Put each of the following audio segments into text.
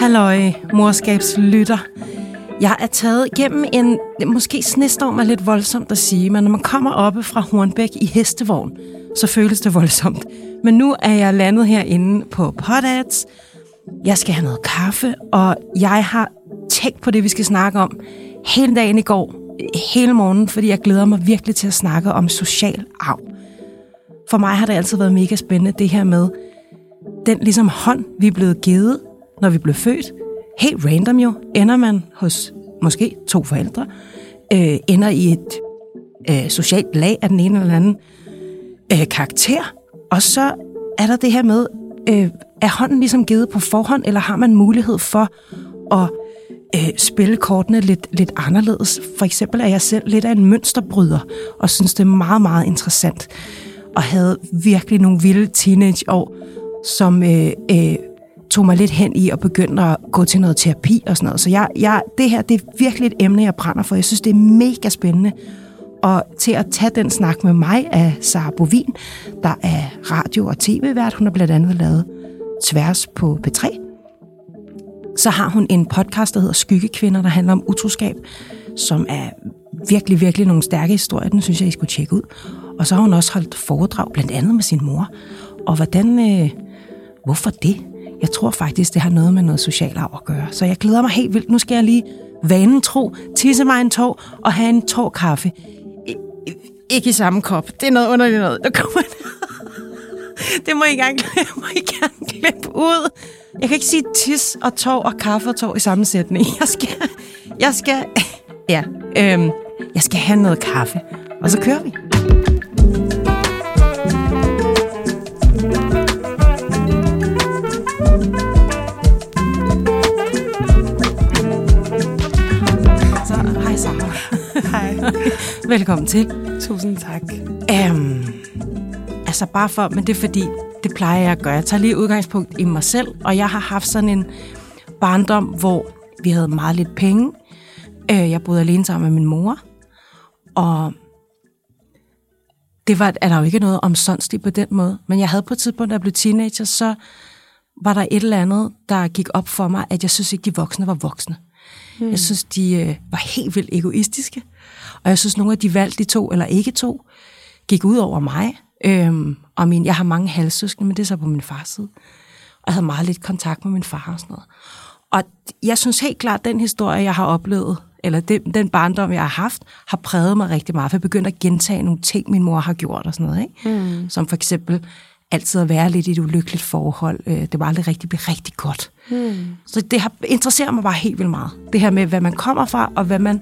Halløj, morskabslytter. Jeg er taget gennem en, måske snestorm er lidt voldsomt at sige, men når man kommer oppe fra Hornbæk i hestevogn, så føles det voldsomt. Men nu er jeg landet herinde på Podads. Jeg skal have noget kaffe, og jeg har tænkt på det, vi skal snakke om hele dagen i går, hele morgen, fordi jeg glæder mig virkelig til at snakke om social arv. For mig har det altid været mega spændende, det her med den ligesom hånd, vi er blevet givet, når vi blev født. Helt random jo, ender man hos måske to forældre, øh, ender i et øh, socialt lag af den ene eller anden øh, karakter, og så er der det her med, øh, er hånden ligesom givet på forhånd, eller har man mulighed for at øh, spille kortene lidt, lidt anderledes? For eksempel er jeg selv lidt af en mønsterbryder, og synes, det er meget, meget interessant, og havde virkelig nogle vilde teenageår, som øh, øh, tog mig lidt hen i at begynde at gå til noget terapi og sådan noget. Så jeg, jeg, det her det er virkelig et emne, jeg brænder for. Jeg synes, det er mega spændende. Og til at tage den snak med mig af Sara Bovin, der er radio- og tv-vært. Hun har blandt andet lavet Tværs på P3. Så har hun en podcast, der hedder Skyggekvinder, der handler om utroskab, som er virkelig, virkelig nogle stærke historier. Den synes jeg, I skulle tjekke ud. Og så har hun også holdt foredrag, blandt andet med sin mor. Og hvordan... Øh, hvorfor det? Jeg tror faktisk, det har noget med noget social arv at gøre. Så jeg glæder mig helt vildt. Nu skal jeg lige vanen tro, tisse mig en tår og have en tår kaffe. I, ikke i samme kop. Det er noget underligt noget. Der kommer det må I gerne, må I gerne klippe ud. Jeg kan ikke sige tis og tår og kaffe og tår i samme sætning. Jeg skal, jeg skal, ja, øhm, jeg skal have noget kaffe. Og så kører vi. Velkommen til. Tusind tak. Um, altså bare for, men det er fordi, det plejer jeg at gøre. Jeg tager lige udgangspunkt i mig selv, og jeg har haft sådan en barndom, hvor vi havde meget lidt penge. Øh, Jeg boede alene sammen med min mor, og det var, er der jo ikke noget omsondstigt på den måde. Men jeg havde på et tidspunkt, da jeg blev teenager, så var der et eller andet, der gik op for mig, at jeg synes ikke, de voksne var voksne. Hmm. Jeg synes, de øh, var helt vildt egoistiske. Og jeg synes, nogle af de valg, de to eller ikke to, gik ud over mig. Øhm, og min, jeg har mange halvsøskende, men det er så på min fars side. Og jeg havde meget lidt kontakt med min far og sådan noget. Og jeg synes helt klart, at den historie, jeg har oplevet, eller den, den barndom, jeg har haft, har præget mig rigtig meget. For jeg begyndte at gentage nogle ting, min mor har gjort og sådan noget. Ikke? Mm. Som for eksempel altid at være lidt i et ulykkeligt forhold. Øh, Det var aldrig rigtig blive rigtig godt. Mm. Så det har interesseret mig bare helt vildt meget. Det her med, hvad man kommer fra, og hvad man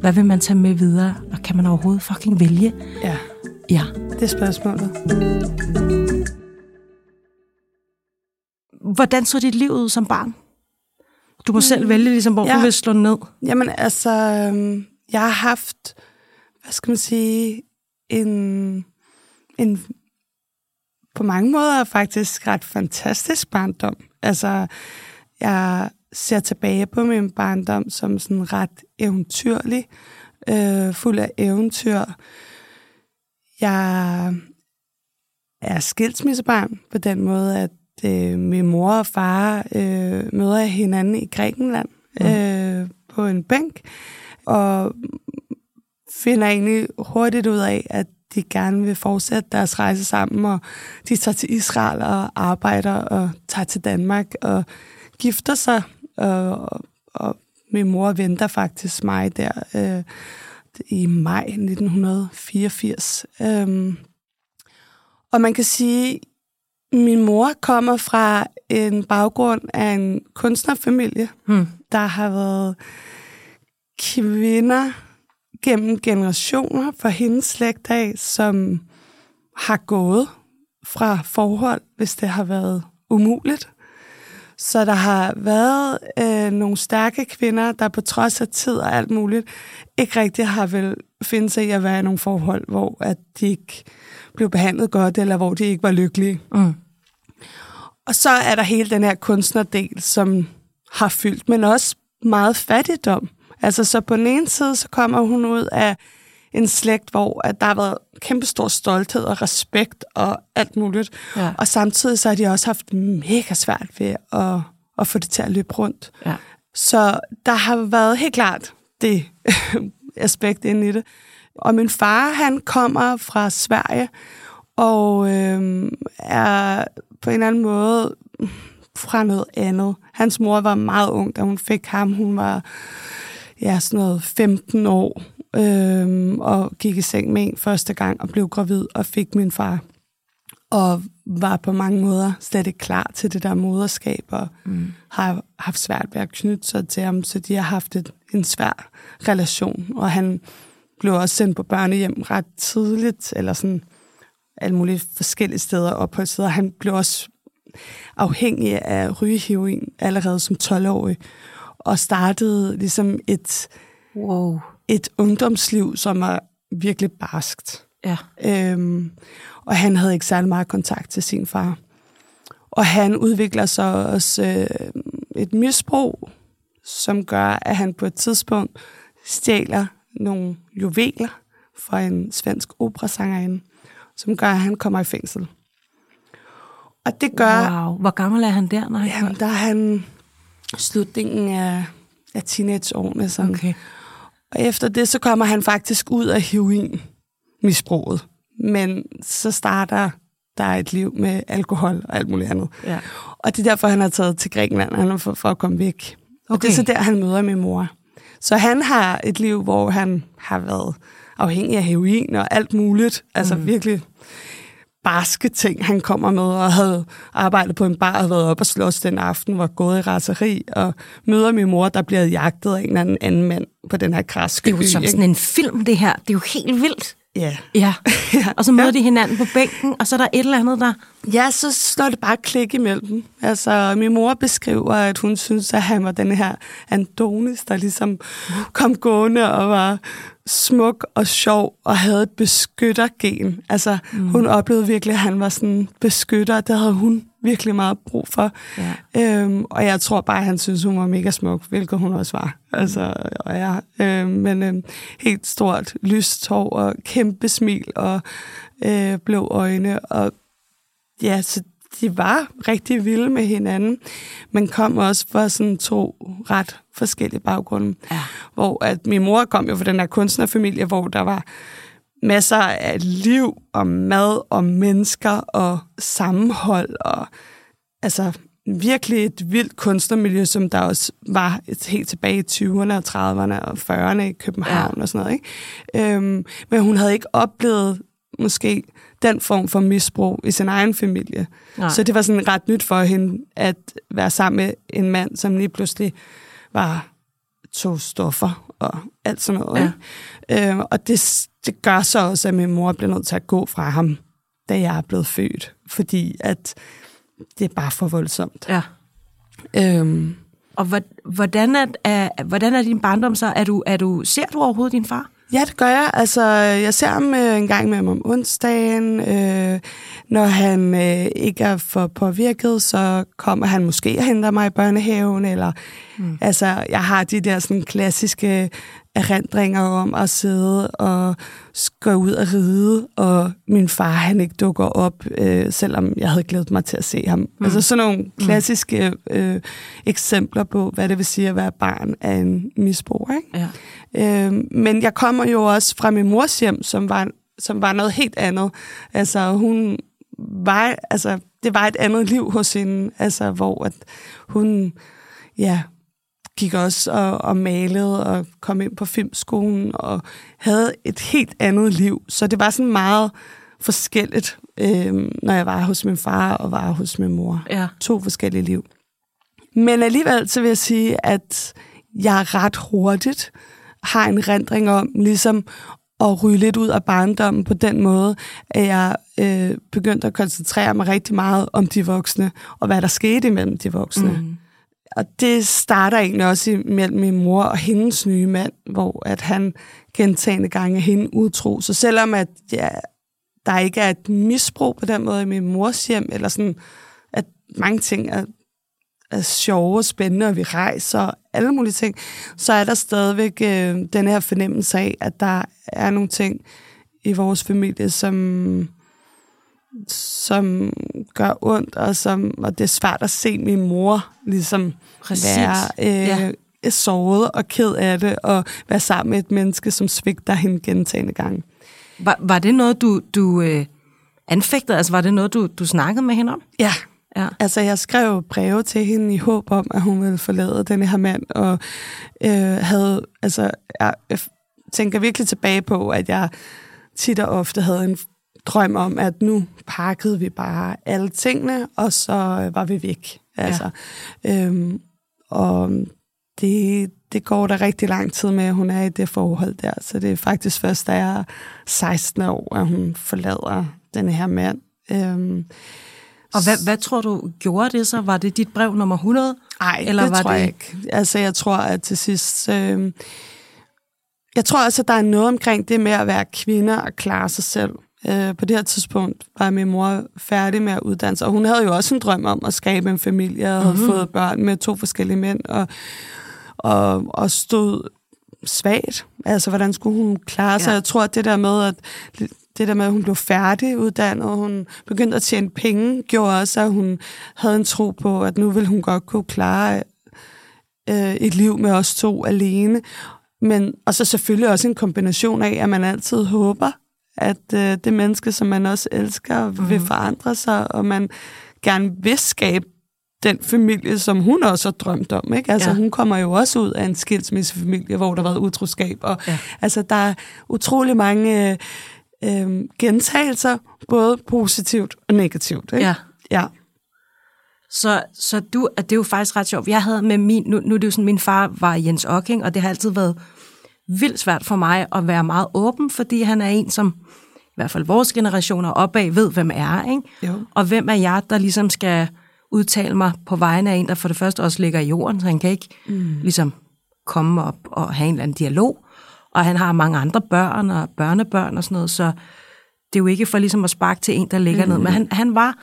hvad vil man tage med videre, og kan man overhovedet fucking vælge? Ja, Ja. det er spørgsmålet. Hvordan så dit liv ud som barn? Du må selv vælge, ligesom, hvor ja. Ja. du vil slå ned. Jamen altså, øhm, jeg har haft, hvad skal man sige, en, en på mange måder faktisk ret fantastisk barndom. Altså, jeg ser tilbage på min barndom som sådan ret eventyrlig, øh, fuld af eventyr. Jeg er skilsmissebarn på den måde, at øh, min mor og far øh, møder hinanden i Grækenland mm. øh, på en bænk, og finder egentlig hurtigt ud af, at de gerne vil fortsætte deres rejse sammen, og de tager til Israel og arbejder og tager til Danmark og gifter sig, og, og min mor venter faktisk mig der øh, i maj 1984. Øhm, og man kan sige, min mor kommer fra en baggrund af en kunstnerfamilie, Hmm. der har været kvinder gennem generationer for hendes slægt af, som har gået fra forhold, hvis det har været umuligt. Så der har været øh, nogle stærke kvinder, der på trods af tid og alt muligt, ikke rigtig har vel finde sig i at være i nogle forhold, hvor at de ikke blev behandlet godt, eller hvor de ikke var lykkelige. Mm. Og så er der hele den her kunstnerdel, som har fyldt, men også meget fattigdom. Altså, så på den ene side, så kommer hun ud af en slægt, hvor at der har været kæmpe stor stolthed og respekt og alt muligt. Ja. Og samtidig så har de også haft mega svært ved at, at få det til at løbe rundt. Ja. Så der har været helt klart det aspekt inde i det. Og min far, han kommer fra Sverige, og øh, er på en eller anden måde fra noget andet. Hans mor var meget ung, da hun fik ham. Hun var ja, sådan noget 15 år, øh, og gik i seng med en første gang, og blev gravid, og fik min far. Og var på mange måder slet ikke klar til det der moderskab, og mm. har haft svært ved at knytte sig til ham, så de har haft et, en svær relation. Og han blev også sendt på børnehjem ret tidligt, eller sådan alle mulige forskellige steder opholdssteder. Han blev også afhængig af rygeheroin allerede som 12-årig, og startede ligesom et, Wow. Et ungdomsliv, som var virkelig barskt. Ja. Øhm, og han havde ikke særlig meget kontakt til sin far. Og han udvikler så også øh, et misbrug, som gør, at han på et tidspunkt stjæler nogle juveler fra en svensk operasangerinde, som gør, at han kommer i fængsel. Og det gør, Wow. Hvor gammel er han der? Nej. jamen, der er han slutningen af, af teenageårene. Sådan. Okay. Og efter det, så kommer han faktisk ud af heroinmisbruget. Men så starter der et liv med alkohol og alt muligt andet. Ja. Og det er derfor, han har taget til Grækenland han er for, for at komme væk. Okay. Og det er så der, han møder min mor. Så han har et liv, hvor han har været afhængig af heroin og alt muligt. Altså mm. virkelig barske ting, han kommer med, og havde arbejdet på en bar, havde været op og slås den aften, var gået i raseri, og møder min mor, der bliver jagtet af en eller anden anden mand på den her kraske Det er jo som sådan en film, det her. Det er jo helt vildt. Ja. Ja. Og så møder Ja. de hinanden på bænken, og så er der et eller andet, der... Ja, så slår det bare klik imellem dem. Altså, min mor beskriver, at hun synes, at han var den her Andonis, der ligesom kom gående og var smuk og sjov og havde et beskyttergen. Altså, mm. hun oplevede virkelig, at han var sådan en beskytter. Det havde hun virkelig meget brug for. Ja. Øhm, og jeg tror bare, at han synes, hun var mega smuk, hvilket hun også var. Altså, og ja, øhm, men øhm, helt stort lyst hår og kæmpe smil og øh, blå øjne. Og ja, så de var rigtig vilde med hinanden, men kom også fra sådan to ret forskellige baggrunde. Ja. Hvor at min mor kom jo fra den her kunstnerfamilie, hvor der var masser af liv og mad og mennesker og sammenhold og altså virkelig et vildt kunstnermiljø, som der også var helt tilbage i 20'erne og 30'erne og 40'erne i København ja. og sådan noget. Ikke? Øhm, men hun havde ikke oplevet måske den form for misbrug i sin egen familie. Nej. Så det var sådan ret nyt for hende at være sammen med en mand, som lige pludselig var to stoffer og alt sådan noget. Ja. Øhm, og det, det gør så også, at min mor bliver nødt til at gå fra ham, da jeg er blevet født. Fordi at det er bare for voldsomt. Ja. Øhm, Og hvor- hvordan er, er, hvordan er din barndom så? Er du, er du, ser du overhovedet din far? Ja, det gør jeg. Altså, jeg ser ham øh, en gang med ham om onsdagen. Øh, når han øh, ikke er for påvirket, så kommer han måske og henter mig i børnehaven. Eller, mm. Altså, jeg har de der sådan, klassiske erindringer om at sidde og gå ud og ride, og min far han ikke dukker op, øh, selvom jeg havde glædet mig til at se ham. Mm. Altså sådan nogle klassiske øh, eksempler på, hvad det vil sige at være barn af en misbruger. Ikke? Ja. Øh, men jeg kommer jo også fra min mors hjem, som var, som var noget helt andet. Altså, hun var, altså, det var et andet liv hos hende, altså, hvor at hun, ja, gik også og, og malede og kom ind på filmskolen og havde et helt andet liv. Så det var sådan meget forskelligt, øh, når jeg var hos min far og var hos min mor. Ja. To forskellige liv. Men alligevel så vil jeg sige, at jeg ret hurtigt har en rendring om ligesom at ryge lidt ud af barndommen på den måde, at jeg øh, begyndte at koncentrere mig rigtig meget om de voksne, og hvad der skete imellem de voksne. Mm. Og det starter egentlig også mellem min mor og hendes nye mand, hvor at han gentagende gange er hende utro. Så selvom at ja, der ikke er et misbrug på den måde i min mors hjem, eller sådan, at mange ting er er sjove og spændende, og vi rejser og alle mulige ting, så er der stadigvæk øh, den her fornemmelse af, at der er nogle ting i vores familie, som, som gør ondt, og, som, og det er svært at se min mor ligesom Præcis. være øh, ja. såret og ked af det, og være sammen med et menneske, som svigter hende gentagende gange. Var, var det noget, du, du øh, anfægtede? Altså, var det noget, du, du snakkede med hende om? Ja, Ja. Altså, jeg skrev breve til hende i håb om, at hun ville forlade den her mand, og øh, havde, altså, jeg, jeg tænker virkelig tilbage på, at jeg tit og ofte havde en drøm om, at nu pakkede vi bare alle tingene, og så var vi væk. Altså, ja. øhm, og det, det går der rigtig lang tid med, at hun er i det forhold der. Så det er faktisk først, da jeg er 16 år, at hun forlader den her mand. Øhm, Og hvad, hvad tror du gjorde det så? Var det dit brev nummer 100? Nej, Eller det var tror det- jeg ikke. Altså, jeg tror, at til sidst... Øh, jeg tror også, at der er noget omkring det med at være kvinde og klare sig selv. Øh, på det her tidspunkt var min mor færdig med at uddanne sig, og hun havde jo også en drøm om at skabe en familie, og havde Mhm. fået børn med to forskellige mænd, og, og, og stod svagt. Altså, hvordan skulle hun klare sig? Ja. Jeg tror, at det der med, at det der med, at hun blev færdiguddannet, og hun begyndte at tjene penge, gjorde også, at hun havde en tro på, at nu ville hun godt kunne klare øh, et liv med os to alene. Men, og så selvfølgelig også en kombination af, at man altid håber, at øh, det menneske, som man også elsker, mm. vil forandre sig, og man gerne vil skabe den familie, som hun også har drømt om. Ikke? Altså, Ja. Hun kommer jo også ud af en skilsmissefamilie, hvor der har været utroskab. Og, ja. Altså, der er utrolig mange øh, øh, gentagelser, både positivt og negativt. Ikke? Ja. ja. Så, så du, at det er jo faktisk ret sjovt. Jeg havde med min, nu, nu er det jo sådan, min far var Jens Ocking, og det har altid været vildt svært for mig at være meget åben, fordi han er en, som i hvert fald vores generationer opad ved, hvem er, ikke? Jo. Og hvem er jeg, der ligesom skal udtale mig på vegne af en, der for det første også ligger i jorden, så han kan ikke mm. ligesom komme op og have en eller anden dialog. Og han har mange andre børn og børnebørn og sådan noget, så det er jo ikke for ligesom at sparke til en, der ligger mm. ned. Men han, han var,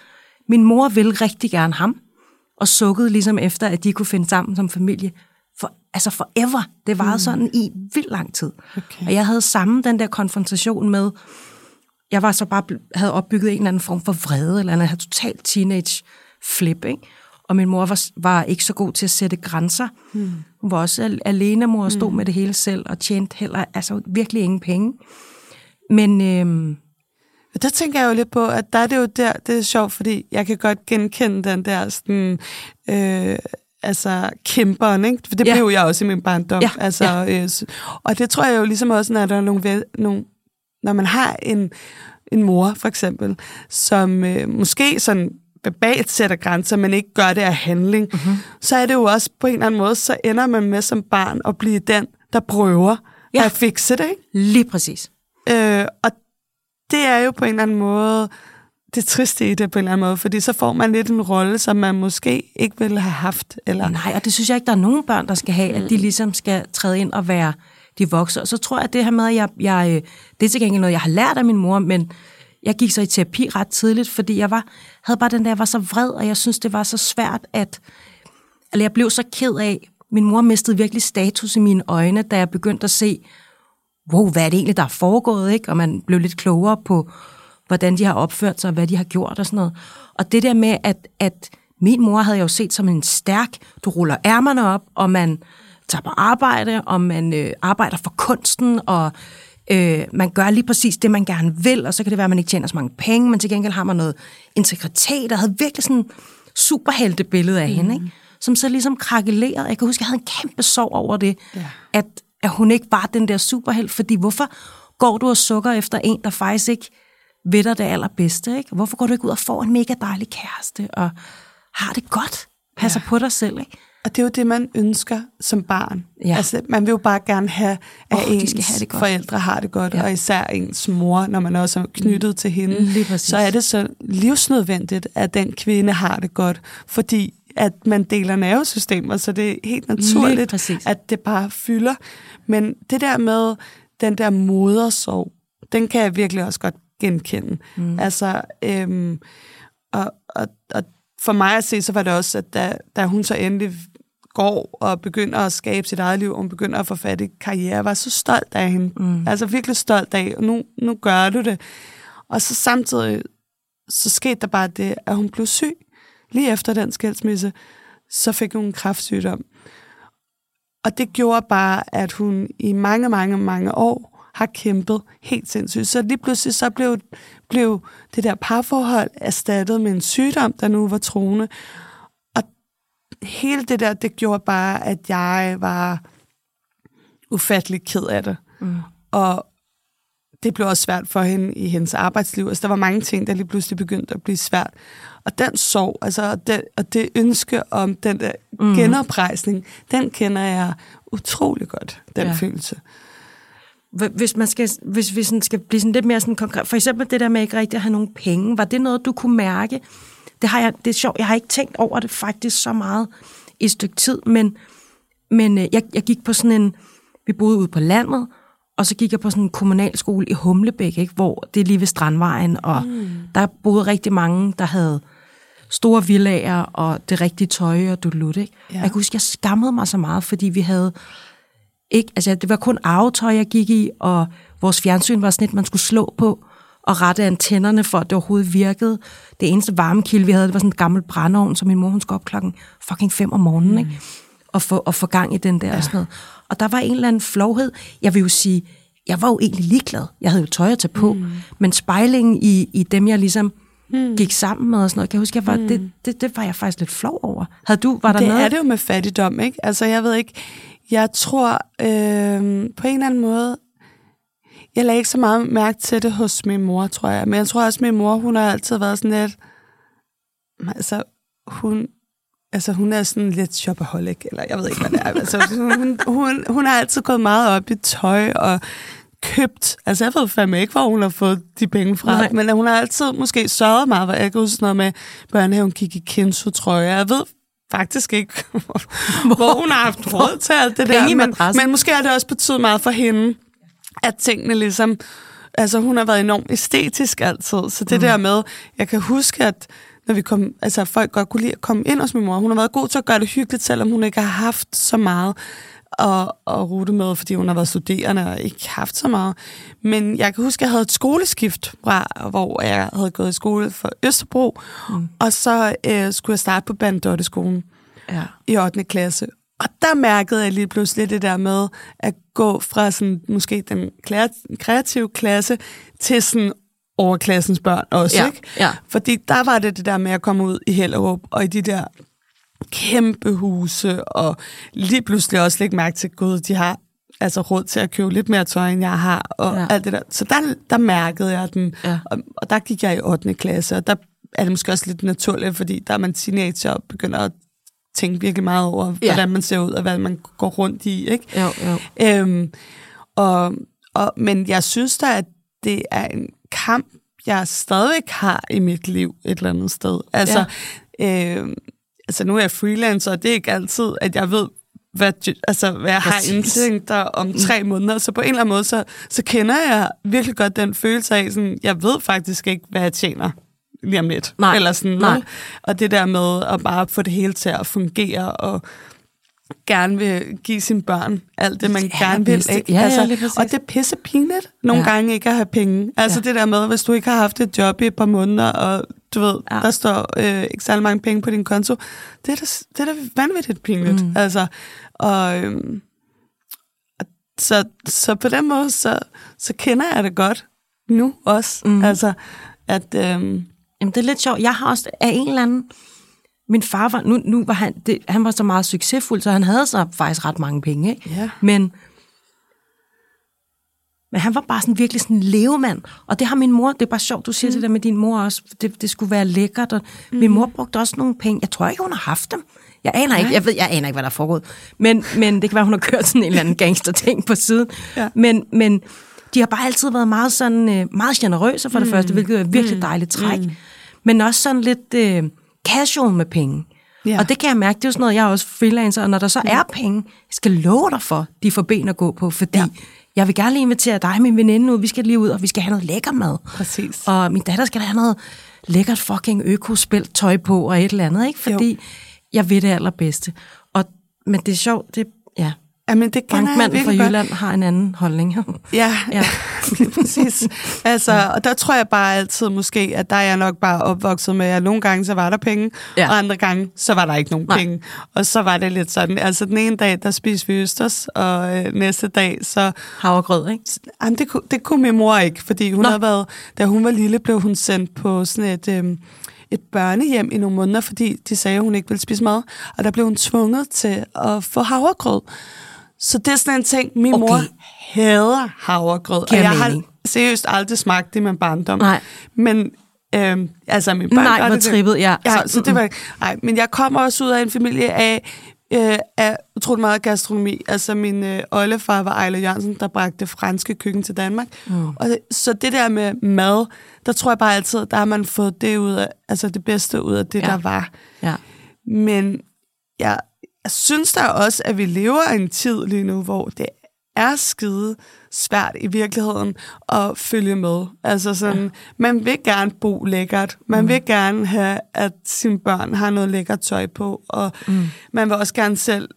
min mor ville rigtig gerne ham, og sukkede ligesom efter, at de kunne finde sammen som familie. For, altså forever. Det varede mm. sådan i vildt lang tid. Okay. Og jeg havde samme den der konfrontation med, jeg var så bare havde opbygget en eller anden form for vrede, eller en total teenage flip, ikke? Og min mor var, var ikke så god til at sætte grænser. Mm. Hun var også al- alene mor og stod mm. med det hele selv, og tjente heller altså virkelig ingen penge. Men øhm, der tænker jeg jo lidt på, at der er det jo der, det er sjovt, fordi jeg kan godt genkende den der sådan, øh, altså kæmperen, ikke? For det Ja. blev jeg også i min barndom. Ja, Altså, ja. øh, og det tror jeg jo ligesom også, når der er nogle, væ- nogle når man har en, en mor, for eksempel, som øh, måske sådan verbalt sætter grænser, men ikke gør det af handling, Mhm. mm-hmm. så er det jo også på en eller anden måde, så ender man med som barn at blive den, der prøver ja. at fikse det, ikke? lige præcis. Øh, og det er jo på en eller anden måde det triste i det på en eller anden måde, fordi så får man lidt en rolle, som man måske ikke ville have haft. Eller, Nej, og det synes jeg ikke, der er nogen børn, der skal have, at de ligesom skal træde ind og være de voksne. Og så tror jeg, at det her med, at jeg, jeg, øh, det er til gengæld noget, jeg har lært af min mor, men jeg gik så i terapi ret tidligt, fordi jeg var, havde bare den der, jeg var så vred, og jeg synes, det var så svært, at eller jeg blev så ked af, min mor mistede virkelig status i mine øjne, da jeg begyndte at se, wow, hvad er det egentlig, der er foregået, ikke? Og man blev lidt klogere på, hvordan de har opført sig, og hvad de har gjort og sådan noget. Og det der med, at, at min mor havde jeg jo set som en stærk, du ruller ærmerne op, og man tager på arbejde, og man øh, arbejder for kunsten, og øh, man gør lige præcis det, man gerne vil, og så kan det være, at man ikke tjener så mange penge, men til gengæld har man noget integritet, og havde virkelig sådan superheltebillede af mm. hende, ikke? som så ligesom krakelerede. Jeg kan huske, jeg havde en kæmpe sorg over det, Ja. at, at hun ikke var den der superhelt, fordi hvorfor går du og sukker efter en, der faktisk ikke ved dig det allerbedste, ikke? Hvorfor går du ikke ud og får en mega dejlig kæreste, og har det godt, passer ja. på dig selv, ikke? og det er jo det, man ønsker som barn. Ja. Altså, man vil jo bare gerne have, at de ens have det godt. forældre har det godt, Ja. og især ens mor, når man også er knyttet mm. til hende. Så er det så livsnødvendigt, at den kvinde har det godt, fordi at man deler nervesystemer, så det er helt naturligt, at det bare fylder. Men det der med den der modersorg, den kan jeg virkelig også godt genkende. Mm. Altså, øhm, og, og, og for mig at se, så var det også, at da, da hun så endelig går og begynder at skabe sit eget liv, og hun begynder at få fat i karriere, jeg var så stolt af hende. Mm. Altså virkelig stolt af, og nu, nu gør du det. Og så samtidig, så skete der bare det, at hun blev syg. Lige efter den skilsmisse, så fik hun en kræftsygdom. Og det gjorde bare, at hun i mange, mange, mange år har kæmpet helt sindssygt. Så lige pludselig så blev, blev det der parforhold erstattet med en sygdom, der nu var troende. Og hele det der, det gjorde bare, at jeg var ufattelig ked af det. Mm. Og det blev også svært for hende i hendes arbejdsliv. Altså, der var mange ting, der lige pludselig begyndte at blive svært. Og den sorg, altså, og det, og det ønske om den der mm. genoprejsning, den kender jeg utrolig godt, den ja. følelse. Hvis man skal, hvis, hvis man skal blive sådan lidt mere sådan konkret, for eksempel det der med ikke rigtig at have nogen penge, var det noget, du kunne mærke? Det, har jeg, det er sjovt, jeg har ikke tænkt over det faktisk så meget i et stykke tid, men, men øh, jeg, jeg gik på sådan en, vi boede ude på landet, og så gik jeg på sådan en kommunalskole i Humlebæk, ikke, hvor det er lige ved Strandvejen, og mm. der boede rigtig mange, der havde store villager og det rigtige tøj og dulut, ikke? Ja. Jeg kan huske, jeg skammede mig så meget, fordi vi havde ikke, altså det var kun arvetøj, jeg gik i, og vores fjernsyn var sådan et, man skulle slå på og rette antennerne for, at det overhovedet virkede. Det eneste varmekilde, vi havde, det var sådan en gammel brændeovn, som min mor, hun skulle op klokken fucking fem om morgenen, mm. ikke? Og få, og få gang i den der ja. og sådan noget. Og der var en eller anden flovhed. Jeg vil jo sige, jeg var jo egentlig ligeglad. Jeg havde jo tøj at tage på. Mm. Men spejlingen i, i dem, jeg ligesom mm. gik sammen med og sådan noget, kan jeg huske, jeg var, mm. det, det, det var jeg faktisk lidt flov over. Havde du, var der det noget? er det jo med fattigdom, ikke? Altså, jeg ved ikke, jeg tror øh, på en eller anden måde, jeg lagde ikke så meget mærke til det hos min mor, tror jeg. Men jeg tror også, at min mor, hun har altid været sådan lidt... Altså, hun, altså, hun er sådan lidt shopaholic, eller jeg ved ikke, hvad det er. Altså, hun, hun, hun har altid gået meget op i tøj og købt. Altså, jeg ved fandme ikke, hvor hun har fået de penge fra. Nej. Men hun har altid måske sørget meget, hvor jeg kan huske noget med børnehaven gik i Kenzo, tror jeg. Jeg ved faktisk ikke, hvor, hun har haft råd til alt det der. Men, men måske har det også betydet meget for hende, at tingene ligesom... Altså, hun har været enormt æstetisk altid. Så det mm. der med, jeg kan huske, at når vi kom, altså folk godt kunne lide at komme ind hos min mor. Hun har været god til at gøre det hyggeligt, selvom hun ikke har haft så meget at, at rute med, fordi hun har været studerende og ikke haft så meget. Men jeg kan huske, at jeg havde et skoleskift, fra, hvor jeg havde gået i skole for Østerbro, mm. og så øh, skulle jeg starte på Bandotteskolen ja. i 8. klasse. Og der mærkede jeg lige pludselig det der med at gå fra sådan, måske den kreative klasse til sådan overklassens børn også, ja, ikke? Ja. Fordi der var det det der med at komme ud i Hellerup, og i de der kæmpe huse, og lige pludselig også lægge mærke til, gud, de har altså råd til at købe lidt mere tøj, end jeg har, og ja. alt det der. Så der, der mærkede jeg den, ja. og, og der gik jeg i 8. klasse, og der er det måske også lidt naturligt, fordi der er man teenager og begynder at tænke virkelig meget over, ja. hvordan man ser ud, og hvad man går rundt i, ikke? Jo, jo. Øhm, og, og, men jeg synes da, at det er en kamp, jeg stadigvæk har i mit liv et eller andet sted. Altså, ja. øh, altså nu er jeg freelancer, og det er ikke altid, at jeg ved, hvad, altså, hvad jeg Præcis. har indtægter om mm. tre måneder. Så på en eller anden måde, så, så kender jeg virkelig godt den følelse af, sådan, jeg ved faktisk ikke, hvad jeg tjener lige om lidt. Nej. Eller sådan, Nej. Og det der med at bare få det hele til at fungere, og gerne vil give sine børn alt det, man ja, gerne vil. Ikke? Ja, altså, ja, og det er pisse pinligt nogle ja. gange ikke at have penge. Altså ja. det der med, hvis du ikke har haft et job i et par måneder, og du ved, ja. der står øh, ikke særlig mange penge på din konto, det er da, det er da vanvittigt pinligt. Mm. Altså, og, øhm, så, så på den måde, så, så kender jeg det godt nu også. Mm. Altså, at... Øhm, Jamen, det er lidt sjovt. Jeg har også af en eller anden min far var, nu, nu var han, det, han var så meget succesfuld, så han havde så faktisk ret mange penge, ikke? Ja. Men, men han var bare sådan virkelig sådan en levemand. Og det har min mor, det er bare sjovt, du siger mm. det der med din mor også, det, det skulle være lækkert. Og mm. Min mor brugte også nogle penge. Jeg tror ikke, hun har haft dem. Jeg aner ikke, jeg ved, jeg aner ikke, hvad der er foregået. Men, men det kan være, hun har kørt sådan en eller anden gangster-ting på siden. Ja. Men, men de har bare altid været meget sådan, øh, meget generøse for det mm. første, hvilket er virkelig mm. dejligt træk. Mm. Men også sådan lidt... Øh, casual med penge. Ja. Og det kan jeg mærke, det er jo sådan noget, jeg er også freelancer, og når der så er penge, jeg skal love dig for, de får ben at gå på, fordi ja. Jeg vil gerne lige invitere dig og min veninde ud, vi skal lige ud, og vi skal have noget lækker mad. Præcis. Og min datter skal have noget lækkert fucking økospil tøj på, og et eller andet, ikke? Fordi jo. jeg ved det allerbedste. Og, men det er sjovt, det, Jamen, det Bankmanden fra virkelig godt. Jylland har en anden holdning. Ja, Ja. ja. præcis. Altså, og der tror jeg bare altid måske, at der er jeg nok bare opvokset med, at nogle gange så var der penge, Ja. ja. og andre gange så var der ikke nogen Nej. penge. Og så var det lidt sådan, altså den ene dag, der spiste vi østers, og øh, næste dag, så... Havregrød, ikke? Jamen, det, kunne, det kunne min mor ikke, fordi hun Nå. havde været, da hun var lille, blev hun sendt på sådan et... Øh, et børnehjem i nogle måneder, fordi de sagde, at hun ikke ville spise mad. Og der blev hun tvunget til at få havregrød. Så det er sådan en ting, min Okay. mor hader havregrød. Giver og jeg mening. har seriøst aldrig smagt det i min barndom. Nej. Men øhm, altså, min børn Nej, hvor det. trippet, ja. ja Så- så, det var, nej, men jeg kommer også ud af en familie af, øh, af utrolig meget gastronomi. Altså min øh, oldefar var Ejle Jørgensen, der bragte franske køkken til Danmark. Mm. Og det, så det der med mad, der tror jeg bare altid, der har man fået det ud af, altså det bedste ud af det, ja. der var. Ja. Men jeg, jeg synes da også, at vi lever i en tid lige nu, hvor det er skide svært i virkeligheden at følge med. Altså sådan, ja. man vil gerne bo lækkert. Man mm. vil gerne have, at sine børn har noget lækkert tøj på, og mm. man vil også gerne selv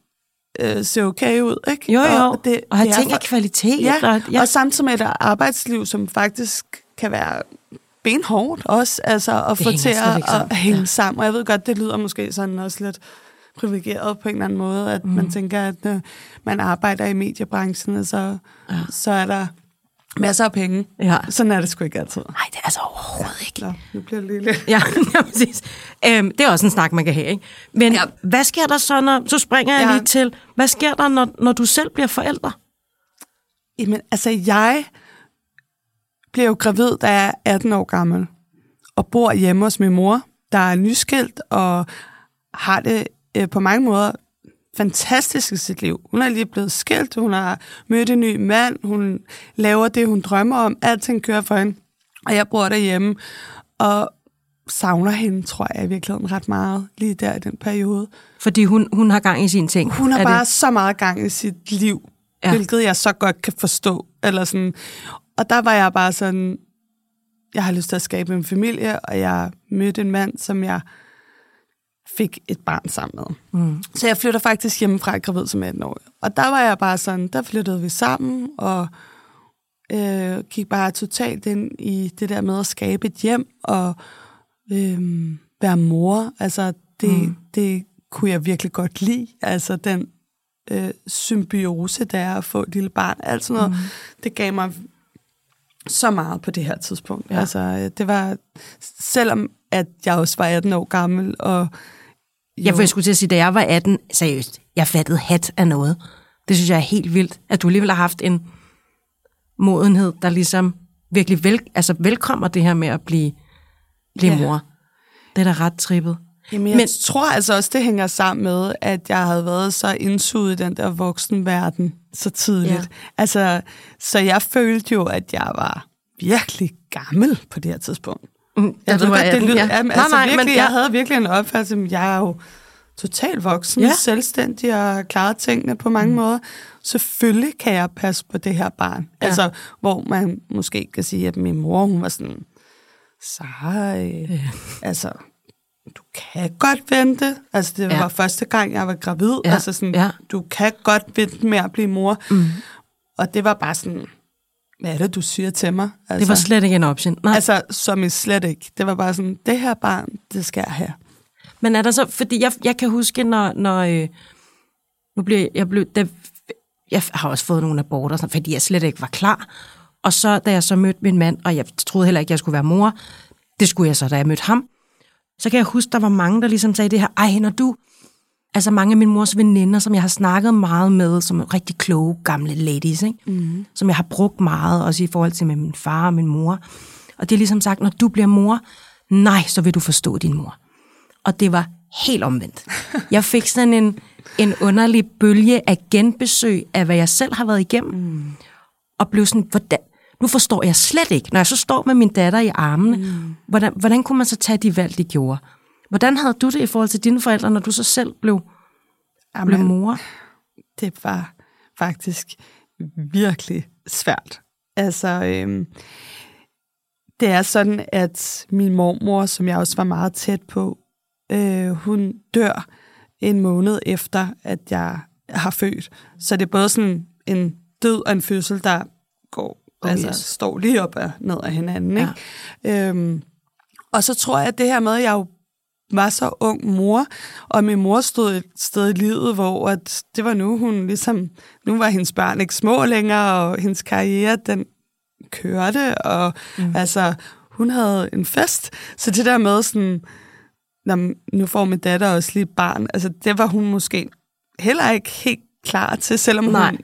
øh, se okay ud, ikke? Jo, jo. Og, det, og have ting af kvalitet. Ja, og, ja, og samtidig med et arbejdsliv, som faktisk kan være benhårdt også, altså at Det få til at, hænge ja. sammen. Og jeg ved godt, det lyder måske sådan også lidt privilegeret på en eller anden måde, at mm. man tænker, at øh, man arbejder i mediebranchen, og så, ja. så er der masser af penge. Ja. Sådan er det sgu ikke altid. Nej, det er altså overhovedet ikke. Nå, nu bliver det lidt... Ja, ja præcis. Øhm, det er også en snak, man kan have, ikke? Men ja. Hvad sker der så, når... Så springer jeg ja. Lige til. Hvad sker der, når, når du selv bliver forælder? Jamen, altså, jeg blev jo gravid, da jeg er 18 år gammel, og bor hjemme hos min mor, der er nyskilt og har det øh, på mange måder fantastisk i sit liv. Hun er lige blevet skilt, hun har mødt en ny mand, hun laver det, hun drømmer om, alting kører for hende, og jeg bor derhjemme, og savner hende, tror jeg i virkeligheden ret meget, lige der i den periode. Fordi hun, hun har gang i sine ting. Hun har Er bare Det? så meget gang i sit liv, Ja. hvilket jeg så godt kan forstå. Eller sådan. Og der var jeg bare sådan, jeg har lyst til at skabe en familie, og jeg mødte en mand, som jeg fik et barn sammen med. Mm. Så jeg flytter faktisk hjemmefra gravid som 18 år. Og der var jeg bare sådan, der flyttede vi sammen, og øh, gik bare totalt ind i det der med at skabe et hjem, og øh, være mor. Altså, det, mm. det kunne jeg virkelig godt lide. Altså, den øh, symbiose, der er at få et lille barn. Alt sådan noget, mm. det gav mig så meget på det her tidspunkt. Ja. Altså, øh, det var, selvom at jeg også var 18 år gammel, og Jeg, for jeg skulle til at sige, da jeg var 18, seriøst, jeg fattede hat af noget. Det synes jeg er helt vildt, at du alligevel har haft en modenhed, der ligesom virkelig vel, altså velkommer det her med at blive, blive Ja. mor. Det er da ret trippet. Jamen, jeg Men- tror altså også, det hænger sammen med, at jeg havde været så indsuget i den der voksenverden så tidligt. Ja. Altså, så jeg følte jo, at jeg var virkelig gammel på det her tidspunkt. Mm, Jeg du ved godt, det 18, lyder, ja. jamen, Nej, altså, nej, virkelig, men jeg ja. havde virkelig en opfattelse, at jeg er jo totalt voksen, Ja. selvstændig og klaret tingene på mange mm. måder. Selvfølgelig kan jeg passe på det her barn. Ja. Altså, hvor man måske kan sige, at min mor, hun var sådan, sej, ja. altså, du kan godt vente. Altså, det Ja. var første gang, jeg var gravid. Ja, Altså, sådan, ja. du kan godt vente med at blive mor. Mm. Og det var bare sådan, hvad er det, du siger til mig? Altså, Det var slet ikke en option. Nej. Altså, som i slet ikke. Det var bare sådan, det her barn, det skal jeg have. Men er der så, fordi jeg, jeg kan huske, når, når øh, nu blev jeg, blev, da, jeg har også fået nogle aborter, sådan, fordi jeg slet ikke var klar. Og så, da jeg så mødte min mand, og jeg troede heller ikke, jeg skulle være mor, det skulle jeg så, da jeg mødte ham, så kan jeg huske, der var mange, der ligesom sagde det her, ej, når du, altså mange af min mors veninder, som jeg har snakket meget med, som er rigtig kloge, gamle ladies, ikke? Mm. som jeg har brugt meget, også i forhold til med min far og min mor. Og det er ligesom sagt, når du bliver mor, nej, så vil du forstå din mor. Og det var helt omvendt. Jeg fik sådan en, en underlig bølge af genbesøg af, hvad jeg selv har været igennem. Mm. Og blev sådan, hvordan, nu forstår jeg slet ikke, når jeg så står med min datter i armene, mm. hvordan, hvordan kunne man så tage de valg, de gjorde? Hvordan havde du det i forhold til dine forældre, når du så selv blev, Jamen, blev mor? Det var faktisk virkelig svært. Altså, øhm, det er sådan, at min mormor, som jeg også var meget tæt på, øh, hun dør en måned efter, at jeg har født. Så det er både sådan en død og en fødsel, der går, oh, altså, yes. står lige op og ned af hinanden. Ikke? Ja. Øhm, og så tror jeg, at det her med, at jeg jo var så ung mor, og min mor stod et sted i livet, hvor at det var nu, hun ligesom, nu var hendes børn ikke små længere, og hendes karriere, den kørte, og mm. altså, hun havde en fest. Så det der med sådan, nu får min datter også lige barn, altså det var hun måske heller ikke helt klar til, selvom Nej. hun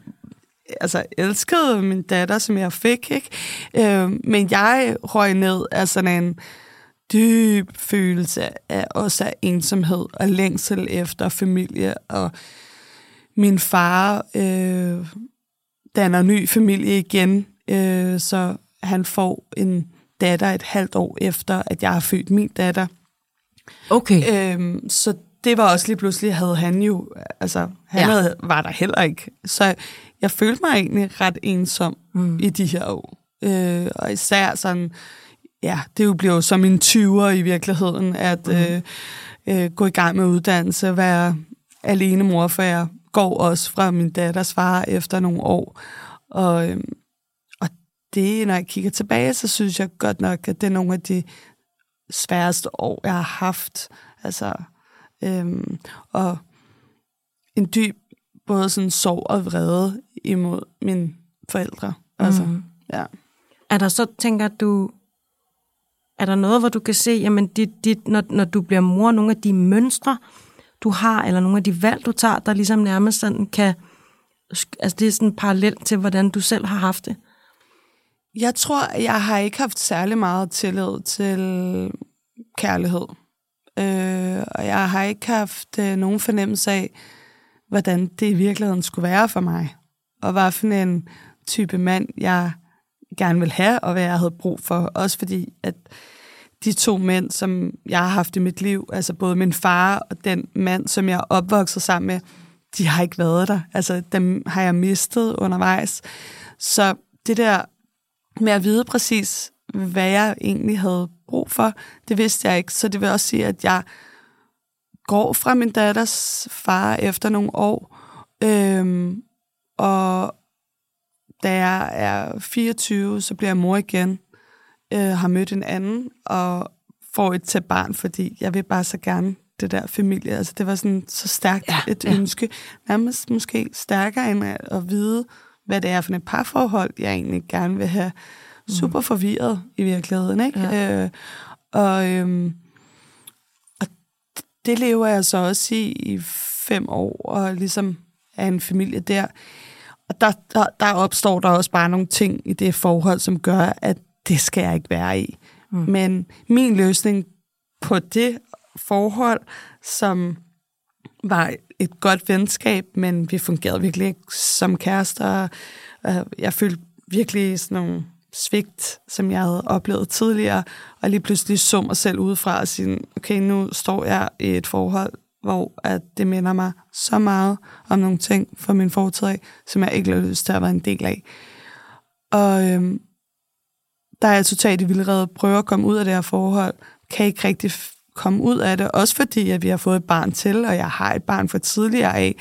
altså, elskede min datter, som jeg fik, ikke? Øh, men jeg røg ned af sådan en dyb følelse af også af ensomhed og længsel efter familie, og min far øh, danner ny familie igen, øh, så han får en datter et halvt år efter, at jeg har født min datter. Okay. Øhm, så det var også lige pludselig, havde han jo, altså han ja. havde, var der heller ikke. Så jeg følte mig egentlig ret ensom mm. i de her år. Øh, og især sådan, ja, det jo blev som en 20'er i virkeligheden, at mm. øh, øh, gå i gang med uddannelse, være alene mor, for jeg går også fra min datters far efter nogle år. Og, øh, og det, når jeg kigger tilbage, så synes jeg godt nok, at det er nogle af de sværeste år, jeg har haft. Altså, øhm, og en dyb både sådan sorg og vrede imod mine forældre. Altså, mm. ja. Er der så, tænker du, er der noget, hvor du kan se, jamen, dit, dit, når, når du bliver mor, nogle af de mønstre, du har, eller nogle af de valg, du tager, der ligesom nærmest sådan kan, altså det er sådan parallelt til, hvordan du selv har haft det? Jeg tror, jeg har ikke haft særlig meget tillid til kærlighed. Øh, og jeg har ikke haft øh, nogen fornemmelse af, hvordan det i virkeligheden skulle være for mig. Og hvad for en type mand, jeg gerne vil have, og hvad jeg havde brug for. Også fordi, at de to mænd, som jeg har haft i mit liv, altså både min far og den mand, som jeg er opvokset sammen med, de har ikke været der. Altså, dem har jeg mistet undervejs. Så det der med at vide præcis, hvad jeg egentlig havde brug for, det vidste jeg ikke. Så det vil også sige, at jeg går fra min datters far efter nogle år, øhm, og da jeg er 24, så bliver jeg mor igen, øh, har mødt en anden, og får et til barn, fordi jeg vil bare så gerne det der familie. Altså, det var sådan så stærkt ja, et ja. ønske. Nærmest måske stærkere end at, at vide, hvad det er for et parforhold, jeg egentlig gerne vil have. Super forvirret i virkeligheden, ikke? Ja. Øh, og, øhm, og det lever jeg så også i i fem år, og ligesom er en familie der. Og der, der, der opstår der også bare nogle ting i det forhold, som gør, at det skal jeg ikke være i. Mm. Men min løsning på det forhold, som var et godt venskab, men vi fungerede virkelig ikke som kærester. Jeg følte virkelig sådan nogle svigt, som jeg havde oplevet tidligere, og lige pludselig så mig selv udefra og sige, okay, nu står jeg i et forhold, hvor at det minder mig så meget om nogle ting fra min fortid af, som jeg ikke har lyst til at være en del af. Og øhm, der er jeg totalt i vildrede prøver at komme ud af det her forhold, kan ikke rigtig komme ud af det, også fordi at vi har fået et barn til, og jeg har et barn for tidligere af,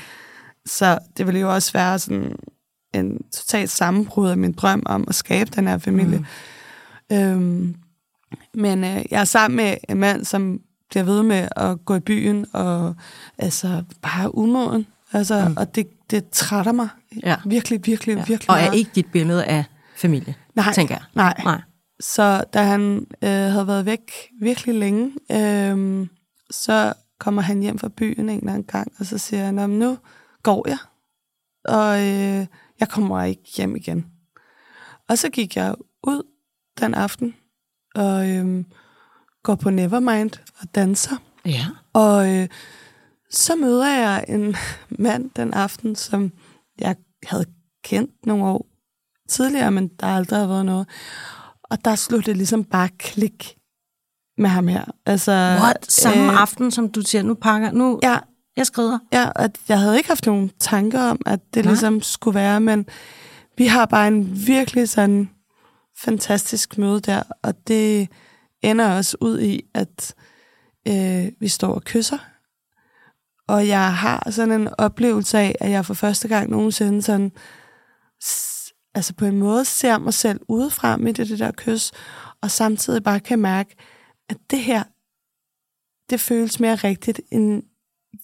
så det ville jo også være sådan en totalt sammenbrud af min drøm om at skabe den her familie. Mm. Øhm, men øh, jeg er sammen med en mand, som bliver ved med at gå i byen, og altså bare umoden. Altså, mm. Og det, det trætter mig ja. virkelig, virkelig, ja. virkelig Og er ikke dit billede af familie, nej, tænker jeg. Nej, nej. Så da han øh, havde været væk virkelig længe, øh, så kommer han hjem fra byen en eller anden gang, og så siger han, nu går jeg, og øh, jeg kommer ikke hjem igen. Og så gik jeg ud den aften, og øh, går på Nevermind og danser. Ja. Og øh, så møder jeg en mand den aften, som jeg havde kendt nogle år tidligere, men der aldrig har været noget. Og der slog det ligesom bare klik. med ham her. Altså, What? Samme øh, aften, som du siger, nu pakker, nu, Ja, jeg skrider. ja, at jeg havde ikke haft nogen tanker om, at det Nej. ligesom skulle være, men vi har bare en virkelig sådan fantastisk møde der, og det ender også ud i, at øh, vi står og kysser, og jeg har sådan en oplevelse af, at jeg for første gang nogensinde sådan, altså på en måde ser mig selv udefra midt i det der kys, og samtidig bare kan mærke, at det her, det føles mere rigtigt, end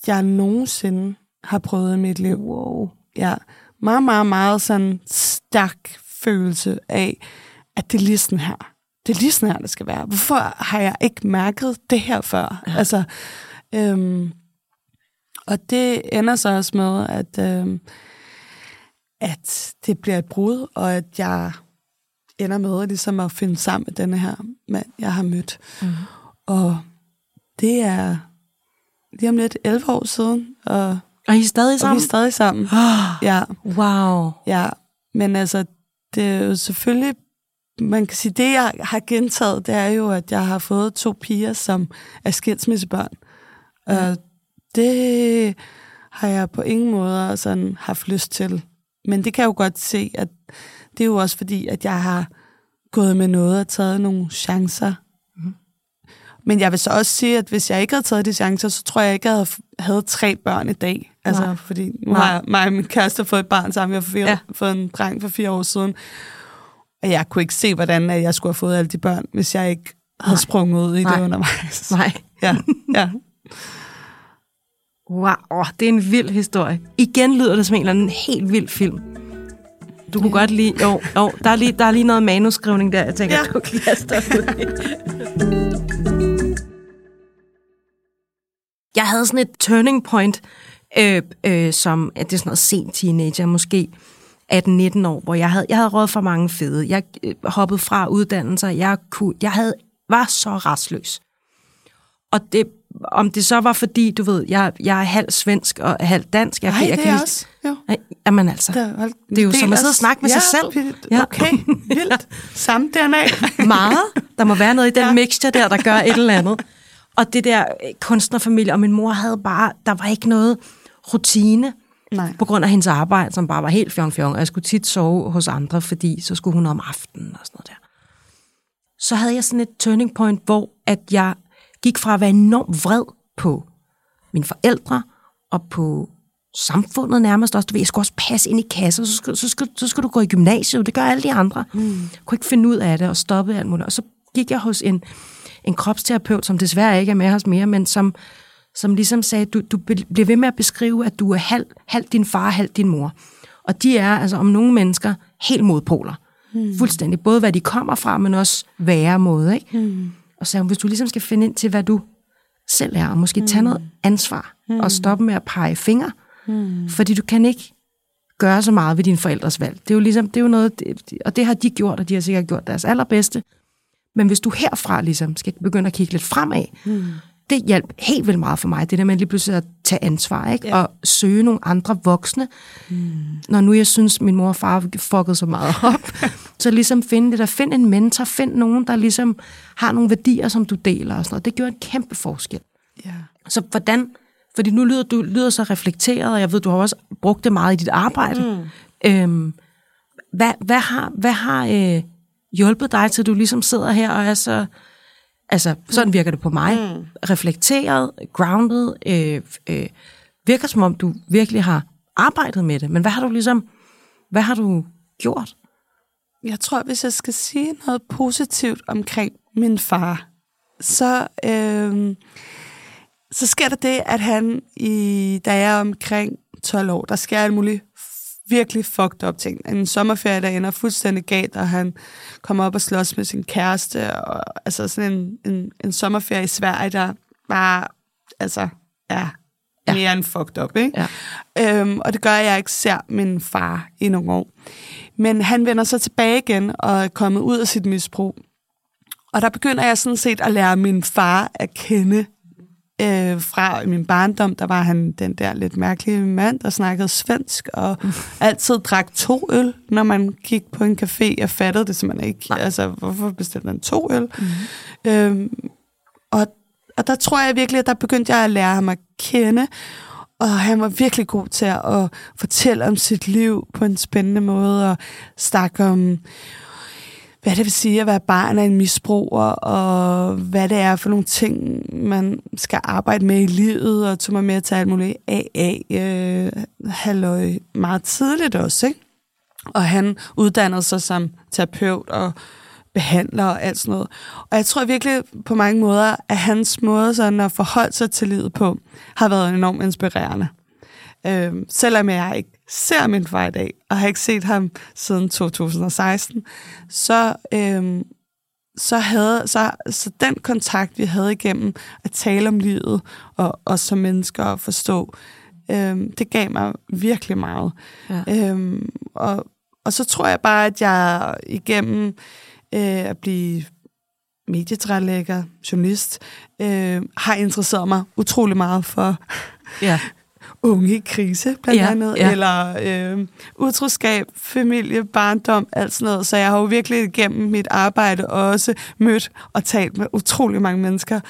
jeg nogensinde har prøvet i mit liv. Wow. Ja, meget, meget, meget sådan stærk følelse af, at det er lige sådan her. Det er lige sådan her, det skal være. Hvorfor har jeg ikke mærket det her før? Ja. Altså, øhm, og det ender så også med, at, øhm, at det bliver et brud, og at jeg ender med ligesom at finde sammen med denne her mand, jeg har mødt. Mm. Og det er lige om lidt 11 år siden, og, Og I er stadig og vi er sammen? stadig sammen. Oh, Ja, wow. ja. Men altså, det er jo selvfølgelig, man kan sige, det jeg har gentaget, det er jo, at jeg har fået to piger, som er skilsmissebørn. Og det har jeg på ingen måde sådan haft lyst til. Men det kan jeg jo godt se, at det er jo også fordi, at jeg har gået med noget og taget nogle chancer. Mhm. Men jeg vil så også sige, at hvis jeg ikke havde taget de chancer, så tror jeg ikke, jeg havde, havde tre børn i dag. Altså, Nej. fordi nu Nej. har jeg, mig og min kæreste fået et barn sammen. Vi har Ja. ja. fået en dreng for fire år siden. Og jeg kunne ikke se, hvordan jeg skulle have fået alle de børn, hvis jeg ikke havde Nej. sprunget ud i Nej. det undervejs. Nej. Ja, ja. Wow, det er en vild historie. Igen lyder det som en eller anden helt vild film. Du kunne godt lide... Jo, jo der, er lige, der er lige noget manuskrivning der, jeg tænker, ja. Du kan kaste dig ud i. Jeg havde sådan et turning point, øh, øh, som at det er sådan noget sent teenager, måske 18-19 år, hvor jeg havde, jeg havde råd for mange fede. Jeg øh, hoppede fra uddannelser. Jeg, kunne, jeg havde, var så restløs. Og det, om det så var fordi, du ved, jeg, jeg er halv svensk og halv dansk. Jeg, Nej, jeg det kan er også. Jo. Nej, Jamen altså, Der, hold, Det er jo som at sidde og snakke med ja, sig selv. vildt. Ja. Okay, vildt. Samme DNA. meget. Der må være noget i den ja. Ja. mixture der, der gør et eller andet. Og det der øh, kunstnerfamilie, og min mor havde bare, der var ikke noget rutine Nej. på grund af hendes arbejde, som bare var helt fjong fjong. Og jeg skulle tit sove hos andre, fordi så skulle hun om aftenen og sådan noget der. Så havde jeg sådan et turning point, hvor at jeg gik fra at være enormt vred på mine forældre og på samfundet nærmest også. Du ved, jeg skulle også passe ind i kasser, så skal, så skal, så skal du gå i gymnasiet. Det gør alle de andre. Mm. Jeg kunne ikke finde ud af det og stoppe alt muligt. Og så gik jeg hos en, en kropsterapeut, som desværre ikke er med os mere, men som, som ligesom sagde, du, du bliver ved med at beskrive, at du er halv, halv din far, halv din mor. Og de er altså om nogle mennesker helt modpoler. Mm. Fuldstændig. Både hvad de kommer fra, men også være måde. Ikke? Mm. Og så hvis du ligesom skal finde ind til, hvad du selv er, og måske tage noget ansvar, mm. og stoppe med at pege fingre, mm. fordi du kan ikke gøre så meget ved dine forældres valg. Det er jo ligesom, det er jo noget, og det har de gjort, og de har sikkert gjort deres allerbedste. Men hvis du herfra ligesom skal begynde at kigge lidt fremad, mm. Det hjalp helt vildt meget for mig, det der med lige pludselig at tage ansvar, ikke? Ja. og søge nogle andre voksne. Mm. Når nu jeg synes, min mor og far fuckede så meget op, så ligesom finde det der, find en mentor, find nogen, der ligesom har nogle værdier, som du deler og sådan noget. Det gjorde en kæmpe forskel. Ja. Så hvordan, fordi nu lyder du lyder så reflekteret, og jeg ved, du har også brugt det meget i dit arbejde. Mm. Øhm, hvad, hvad har, hvad har øh, hjulpet dig til, du ligesom sidder her og er så... Altså, sådan virker det på mig. Mm. Reflekteret, grounded, øh, øh, virker som om, du virkelig har arbejdet med det. Men hvad har du ligesom... Hvad har du gjort? Jeg tror, hvis jeg skal sige noget positivt omkring min far, så, øh, så sker der det, at han, i, da jeg er omkring 12 år, der sker alt muligt virkelig fucked up ting. En sommerferie, der ender fuldstændig galt, og han kommer op og slås med sin kæreste, og altså sådan en, en, en sommerferie i Sverige, der var, altså, ja, Ja. mere end fucked up, ikke? Ja. Øhm, og det gør, at jeg ikke ser min far i nogle år. Men han vender så tilbage igen og er kommet ud af sit misbrug. Og der begynder jeg sådan set at lære min far at kende. Øh, fra min barndom, der var han den der lidt mærkelige mand, der snakkede svensk, og altid drak to øl, når man gik på en café. Jeg fattede det simpelthen ikke. Nej. Altså, hvorfor bestilte man to øl? Mm. Øhm, og, og der tror jeg virkelig, at der begyndte jeg at lære ham at kende, og han var virkelig god til at fortælle om sit liv på en spændende måde, og snakke om, hvad det vil sige at være barn af en misbruger, og hvad det er for nogle ting, man skal arbejde med i livet, og tog mig med til alt muligt AA, øh, halløj, meget tidligt også, ikke? Og han uddannede sig som terapeut og behandler og alt sådan noget. Og jeg tror virkelig på mange måder, at hans måde sådan at forholde sig til livet på, har været enormt inspirerende. Øh, selvom jeg ikke ser min far i dag, og har ikke set ham siden 2016, så, øhm, så havde så, så den kontakt, vi havde igennem at tale om livet, og os som mennesker at forstå, øhm, det gav mig virkelig meget. Ja. Øhm, og, og så tror jeg bare, at jeg igennem øh, at blive medietrælægger, journalist, øh, har interesseret mig utrolig meget for ja. unge i krise, blandt ja, andet, ja. eller øh, utroskab, familie, barndom, alt sådan noget. Så jeg har jo virkelig igennem mit arbejde også mødt og talt med utrolig mange mennesker,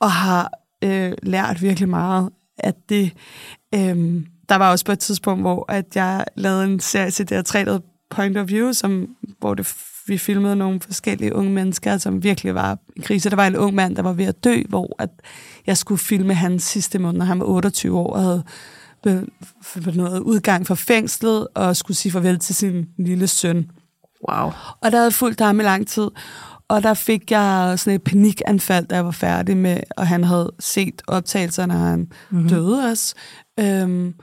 og har øh, lært virkelig meget at det... Øh, der var også på et tidspunkt, hvor at jeg lavede en serie til DR3, der Point of View, som, hvor det, vi filmede nogle forskellige unge mennesker, som virkelig var i krise. Der var en ung mand, der var ved at dø, hvor at jeg skulle filme hans sidste måned, når han var 28 år og havde noget udgang fra fængslet og skulle sige farvel til sin lille søn. Wow. Og der havde fulgt ham i lang tid. Og der fik jeg sådan et panikanfald, da jeg var færdig med, og han havde set optagelserne, når han mm-hmm. døde os. Øhm,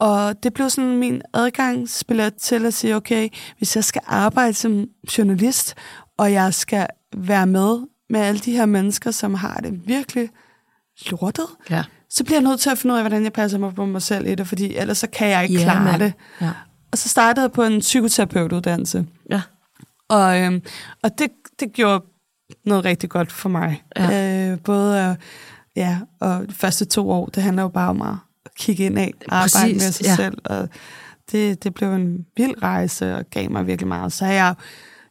og det blev sådan min adgangsbillet til at sige, okay, hvis jeg skal arbejde som journalist, og jeg skal være med med alle de her mennesker, som har det virkelig lortet, ja. Så bliver jeg nødt til at finde ud af, hvordan jeg passer mig på mig selv i det, fordi ellers så kan jeg ikke yeah, klare man. det. Ja. Og så startede jeg på en psykoterapeutuddannelse. Ja. Og, øhm, og det, det gjorde noget rigtig godt for mig. Ja. Øh, både, øh, ja, og de første to år, det handler jo bare om at kigge ind af, arbejde med sig ja. selv. Og det, det blev en vild rejse og gav mig virkelig meget. Så har jeg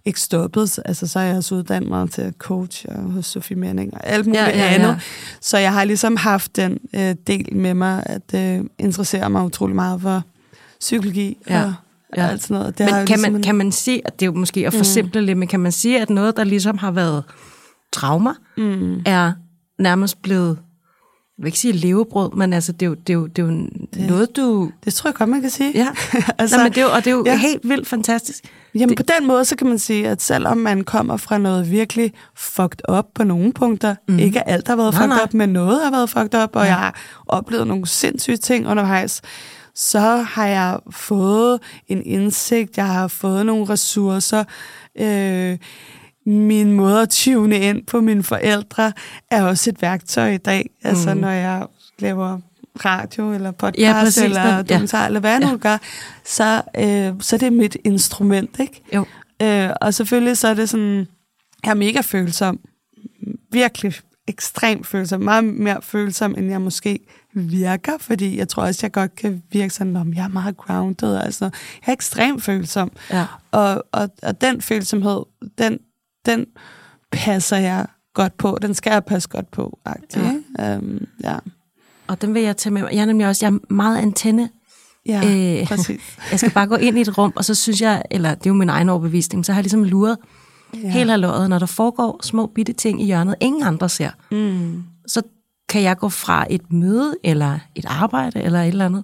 ikke stoppet. Altså, så har jeg også uddannet mig til coach og hos Sofie Menning og alt muligt ja, ja, andet. Ja. Så jeg har ligesom haft den øh, del med mig, at øh, interessere mig utrolig meget for psykologi ja. og ja. alt sådan noget. Det men kan, ligesom man, en... kan man sige, at det er jo måske at forsimple mm. lidt, men kan man sige, at noget, der ligesom har været traumer, mm. er nærmest blevet jeg vil ikke sige levebrød, men altså, det er jo, det er jo, det er jo det, noget, du... Det tror jeg godt, man kan sige. Ja, altså, Nå, men det er jo, og det er jo ja. helt vildt fantastisk. Jamen det, på den måde, så kan man sige, at selvom man kommer fra noget virkelig fucked up på nogle punkter, mm. ikke alt har været nej, fucked nej. up, men noget har været fucked up, og ja. jeg har oplevet nogle sindssyge ting undervejs, så har jeg fået en indsigt, jeg har fået nogle ressourcer, øh, min måde at tune ind på mine forældre er også et værktøj i dag. Altså mm. når jeg laver radio eller podcast ja, præcis, eller dokumentar, ja. eller hvad nu ja. gør, så, øh, så det er mit instrument, ikke? Jo. Øh, og selvfølgelig så er det sådan, jeg er mega følsom. Virkelig ekstremt følsom. Meget mere følsom, end jeg måske virker, fordi jeg tror også, jeg godt kan virke sådan, om jeg er meget grounded. Altså, jeg er ekstremt følsom. Ja. Og, og, og den følsomhed, den den passer jeg godt på. Den skal jeg passe godt på. Ja. Øhm, ja. Og den vil jeg tage med mig. Jeg er nemlig også jeg er meget antenne. Ja, øh, præcis. jeg skal bare gå ind i et rum, og så synes jeg, eller det er jo min egen overbevisning, så har jeg ligesom luret ja. helt halvåret, når der foregår små bitte ting i hjørnet, ingen andre ser. Mm. Så kan jeg gå fra et møde, eller et arbejde, eller et eller andet,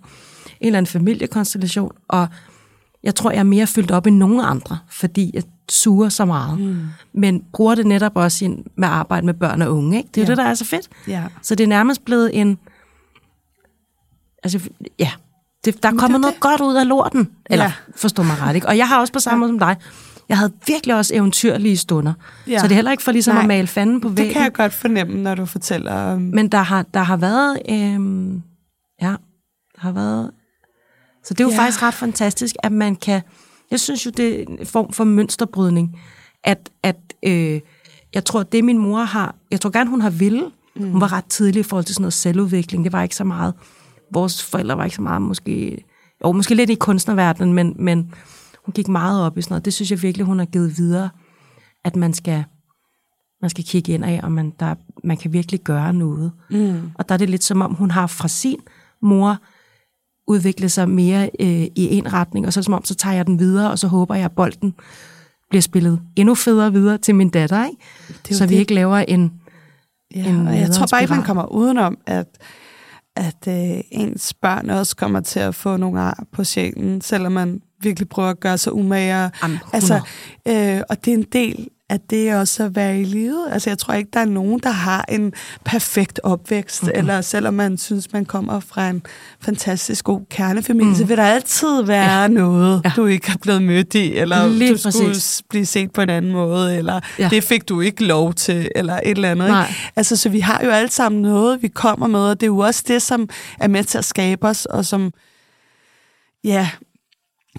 en eller anden familiekonstellation, og jeg tror, jeg er mere fyldt op end nogen andre, fordi jeg suger så meget. Mm. Men bruger det netop også med arbejde med børn og unge. Ikke? Det er ja. det, der er så fedt. Ja. Så det er nærmest blevet en... Altså, ja. Det, der er kommet noget det. godt ud af lorten. Eller, ja. forstå mig ret, ikke? Og jeg har også på samme måde som dig, jeg havde virkelig også eventyrlige stunder. Ja. Så det er heller ikke for ligesom Nej, at male fanden på væggen. Det kan jeg godt fornemme, når du fortæller om... Men der har, der har været... Øhm, ja, der har været så det er jo ja. faktisk ret fantastisk, at man kan... Jeg synes jo, det er en form for mønsterbrydning, at, at øh, jeg tror, det min mor har... Jeg tror gerne, hun har ville. Mm. Hun var ret tidlig i forhold til sådan noget selvudvikling. Det var ikke så meget... Vores forældre var ikke så meget måske... Jo, måske lidt i kunstnerverdenen, men, men hun gik meget op i sådan noget. Det synes jeg virkelig, hun har givet videre, at man skal man skal kigge ind af, og man, der, man kan virkelig gøre noget. Mm. Og der er det lidt som om, hun har fra sin mor udviklet sig mere øh, i en retning, og så som om, så tager jeg den videre, og så håber jeg, at bolden bliver spillet endnu federe videre til min datter, ikke? Det så vi det. ikke laver en, ja, en og jeg tror bare ikke, man kommer udenom, at at øh, ens børn også kommer til at få nogle ar på sjælen, selvom man virkelig prøver at gøre sig umage. Altså, øh, og det er en del at det også at være i livet. Altså, jeg tror ikke, der er nogen, der har en perfekt opvækst, mm-hmm. eller selvom man synes, man kommer fra en fantastisk god kernefamilie, mm. så vil der altid være ja. noget, ja. du ikke har blevet mødt i, eller Lige du præcis. skulle blive set på en anden måde, eller ja. det fik du ikke lov til, eller et eller andet. Ikke? Altså, så vi har jo alle sammen noget, vi kommer med, og det er jo også det, som er med til at skabe os, og som ja,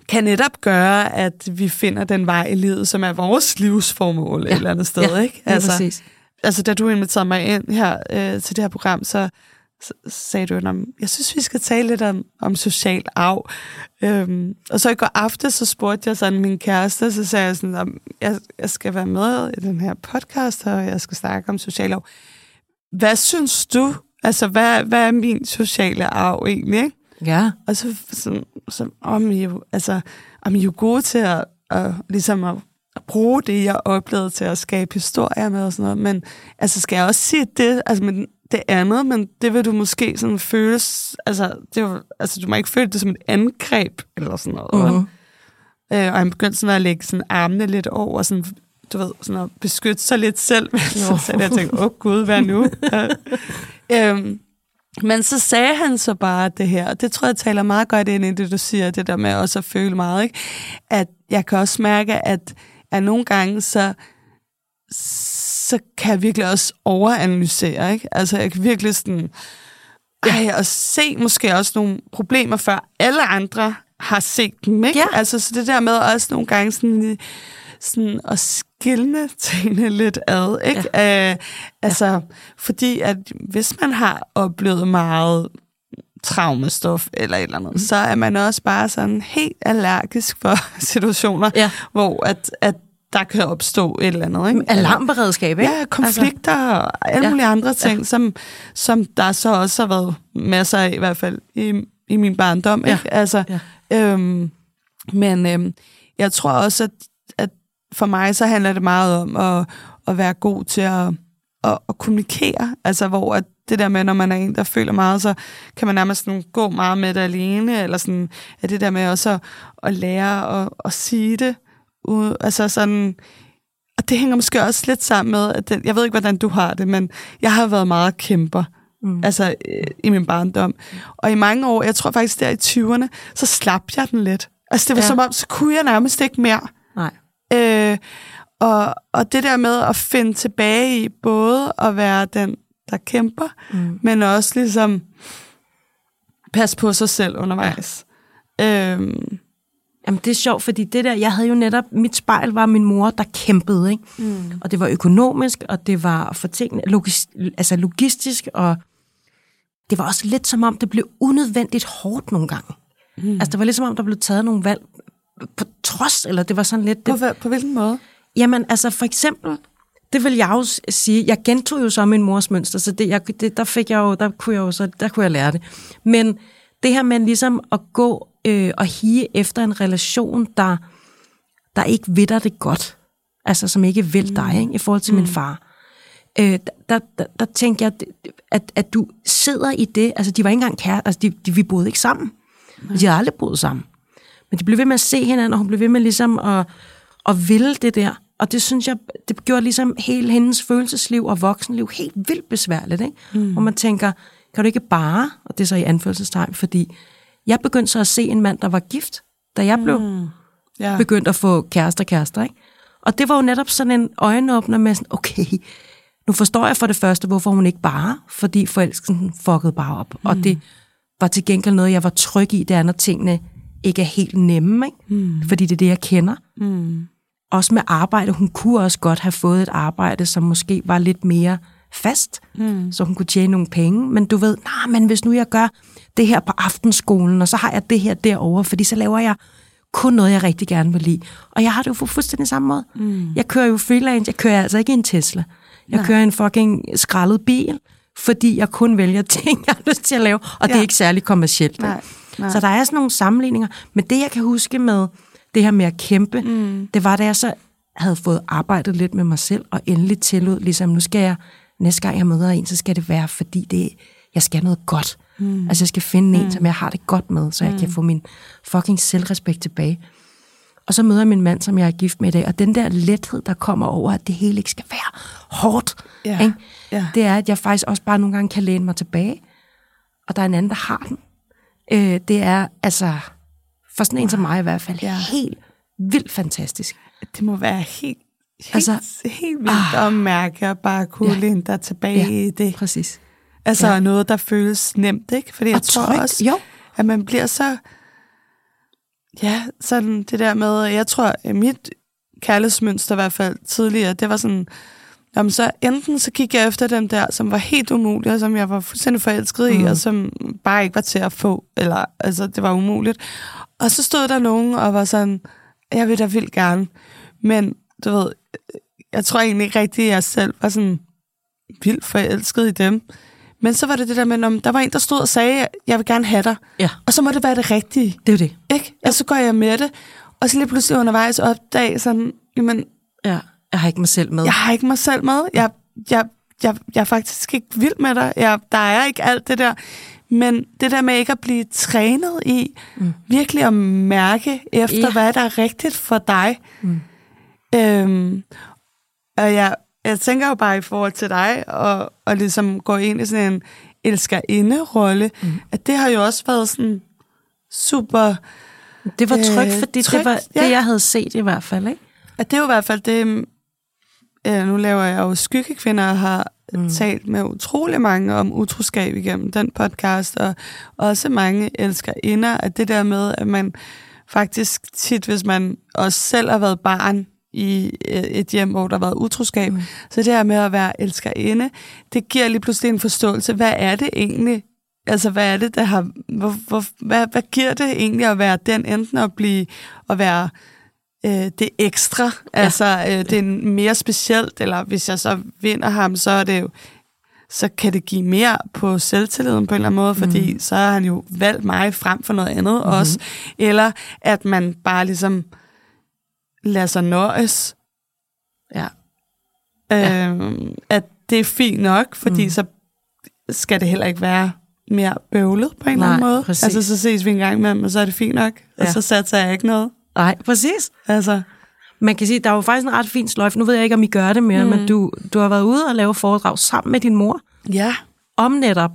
kan netop gøre, at vi finder den vej i livet, som er vores livsformål ja. et eller andet sted. Ja, ikke? Altså, præcis. altså, da du inviterede mig ind her øh, til det her program, så, så sagde du, at jeg synes, vi skal tale lidt om, om social arv. Øhm, og så i går aften, så spurgte jeg sådan min kæreste, så sagde jeg sådan, at jeg, jeg skal være med i den her podcast, og jeg skal snakke om social arv. Hvad synes du? Altså, hvad, hvad er min sociale arv egentlig? Ikke? Ja. Og så, så, så om I jo, altså, om I jo gode til at, at, ligesom at, at bruge det, jeg oplevede til at skabe historier med og sådan noget. Men altså, skal jeg også sige det, altså, men det andet, men det vil du måske sådan føles, altså, det var, altså du må ikke føle det som et angreb, eller sådan noget. Uh-huh. Øh, og han begyndte sådan at lægge sådan armene lidt over, sådan, du ved, sådan at beskytte sig lidt selv. så, så jeg tænkte, åh oh, gud, hvad nu? øhm, men så sagde han så bare det her, og det tror jeg taler meget godt ind i det, du siger, det der med også at føle meget, ikke? at jeg kan også mærke, at, at nogle gange, så, så kan jeg virkelig også overanalysere, ikke? Altså jeg kan virkelig sådan, ej, og se måske også nogle problemer, før alle andre har set dem, ikke? Ja. Altså så det der med også nogle gange sådan, sådan at skille tingene lidt ad. Ikke? Ja. Øh, altså, ja. Fordi at hvis man har oplevet meget traumestof eller et eller andet, mm. så er man også bare sådan helt allergisk for situationer, ja. hvor at, at der kan opstå et eller andet. Ikke? Alarmberedskab, ikke? Ja, konflikter altså, og alle ja. mulige andre ting, ja. som, som der så også har været masser af, i hvert fald i, i min barndom. Ja. Ikke? Altså, ja. øhm, men øhm, jeg tror også, at for mig så handler det meget om at, at være god til at, at, at kommunikere. Altså hvor at det der med, når man er en, der føler meget, så kan man nærmest sådan gå meget med det alene, eller sådan, at det der med også at, at lære at, at sige det. Ud, altså sådan, og det hænger måske også lidt sammen med, at det, jeg ved ikke, hvordan du har det, men jeg har været meget kæmper. Mm. Altså øh, i min barndom. Og i mange år, jeg tror faktisk der i 20'erne, så slap jeg den lidt. Altså det var ja. som om, så kunne jeg nærmest ikke mere. Øh, og, og det der med at finde tilbage i både at være den, der kæmper, mm. men også ligesom passe på sig selv undervejs. Ja. Øhm. Jamen, det er sjovt, fordi det der, jeg havde jo netop, mit spejl var min mor, der kæmpede, ikke? Mm. Og det var økonomisk, og det var for tingene, logis, altså logistisk, og det var også lidt som om, det blev unødvendigt hårdt nogle gange. Mm. Altså, det var lidt som om, der blev taget nogle valg, på trods, eller det var sådan lidt... Det, på, på hvilken måde? Jamen, altså for eksempel, det vil jeg jo sige, jeg gentog jo så min mors mønster, så det, jeg, det, der fik jeg jo, der kunne jeg jo så, der kunne jeg lære det. Men det her med ligesom at gå øh, og hige efter en relation, der, der ikke ved dig det godt, altså som ikke vil dig, mm. ikke, i forhold til mm. min far, øh, der, der, der tænker jeg, at, at du sidder i det, altså de var ikke engang kære, altså de, de, vi boede ikke sammen. Mm. De har aldrig boet sammen. Men de blev ved med at se hinanden, og hun blev ved med ligesom at, at ville det der. Og det synes jeg, det gjorde ligesom hele hendes følelsesliv og voksenliv helt vildt besværligt. Ikke? Mm. Og man tænker, kan du ikke bare, og det er så i anførselstegn, fordi jeg begyndte så at se en mand, der var gift, da jeg blev mm. yeah. begyndt at få kærester kærester. Ikke? Og det var jo netop sådan en øjenåbner med sådan, okay, nu forstår jeg for det første, hvorfor hun ikke bare, fordi forelskelsen fuckede bare op. Mm. Og det var til gengæld noget, jeg var tryg i, det når tingene ikke er helt nemme, ikke? Mm. fordi det er det, jeg kender. Mm. Også med arbejde. Hun kunne også godt have fået et arbejde, som måske var lidt mere fast, mm. så hun kunne tjene nogle penge. Men du ved, nej, men hvis nu jeg gør det her på aftenskolen, og så har jeg det her derovre, fordi så laver jeg kun noget, jeg rigtig gerne vil lide. Og jeg har det jo på fuldstændig samme måde. Mm. Jeg kører jo freelance, jeg kører altså ikke en Tesla. Jeg Nej. kører en fucking skrællet bil, fordi jeg kun vælger ting, jeg har lyst til at lave, og det er Ja. ikke særlig kommercielt. Nej, nej. Så der er sådan nogle sammenligninger. Men det, jeg kan huske med det her med at kæmpe, mm. det var, da jeg så havde fået arbejdet lidt med mig selv, og endelig tillod, ligesom, nu skal jeg, næste gang jeg møder en, så skal det være, fordi det, jeg skal noget godt. Mm. Altså, jeg skal finde en, som jeg har det godt med, så jeg kan få min fucking selvrespekt tilbage. Og så møder jeg min mand, som jeg er gift med i dag, og den der lethed, der kommer over, at det hele ikke skal være hårdt, Ja. ikke? Ja. det er, at jeg faktisk også bare nogle gange kan læne mig tilbage, og der er en anden, der har den. Øh, det er altså, for sådan en som mig i hvert fald, Ja. helt vildt fantastisk. Det må være helt, helt, Altså- helt vildt ah, at mærke at bare kunne Ja. læne dig tilbage Ja. i det. Præcis. Altså Ja. noget, der føles nemt, ikke? Fordi jeg Og tror trygt, også, jo. at man bliver så... Ja, sådan det der med... Jeg tror, at mit kærlighedsmønster i hvert fald tidligere, det var sådan... Jamen så enten så gik jeg efter dem der, som var helt umulige, og som jeg var fuldstændig forelsket i, Mm. og som bare ikke var til at få, eller altså det var umuligt. Og så stod der nogen og var sådan, jeg vil da vildt gerne, men du ved, jeg tror egentlig ikke rigtigt, at jeg selv var sådan vildt forelsket i dem. Men så var det det der med, om der var en, der stod og sagde, jeg vil gerne have dig, Ja, og så må det være det rigtige. det er det. Ikke? Og så går jeg med det, og så lige pludselig undervejs opdage sådan, jamen, Ja. Jeg har ikke mig selv med. jeg har ikke mig selv med. Jeg, jeg, jeg, jeg er faktisk ikke vild med dig. Jeg, der er ikke alt det der. Men det der med ikke at blive trænet i, mm. virkelig at mærke efter, Ja. hvad der er rigtigt for dig. Mm. Øhm, og jeg, jeg tænker jo bare i forhold til dig, og, og ligesom gå ind i sådan en elskerinde-rolle, mm. at det har jo også været sådan super... Det var trygt, Øh, fordi det trygt, var ja. det, jeg havde set i hvert fald. Ikke? At det er jo i hvert fald det, øh, nu laver jeg jo Skyggekvinder, og har mm. talt med utrolig mange om utroskab igennem den podcast, og også mange elsker inder, at det der med, at man faktisk tit, hvis man også selv har været barn i øh, et hjem, hvor der har været utroskab, mm. så det her med at være elskerinde, det giver lige pludselig en forståelse, hvad er det egentlig, Altså, hvad er det, der har... Hvor, hvor, hvad, hvad giver det egentlig at være den, enten at blive... At være øh, det ekstra, ja. altså øh, det er mere specielt, eller hvis jeg så vinder ham, så er det jo så kan det give mere på selvtilliden på en eller anden måde, fordi mm. så har han jo valgt mig frem for noget andet mm-hmm. også. Eller at man bare ligesom lader sig nøjes. Ja. Øhm, at det er fint nok, fordi mm. så skal det heller ikke være mere bøvlet på en eller anden Nej, måde. præcis. Altså, så ses vi en gang med dem, og så er det fint nok. Ja. Og så satser jeg ikke noget. Nej, præcis. Altså, Man kan sige, der er jo faktisk en ret fin sløjf. Nu ved jeg ikke, om I gør det mere, mm. men du, du har været ude og lave foredrag sammen med din mor ja. om netop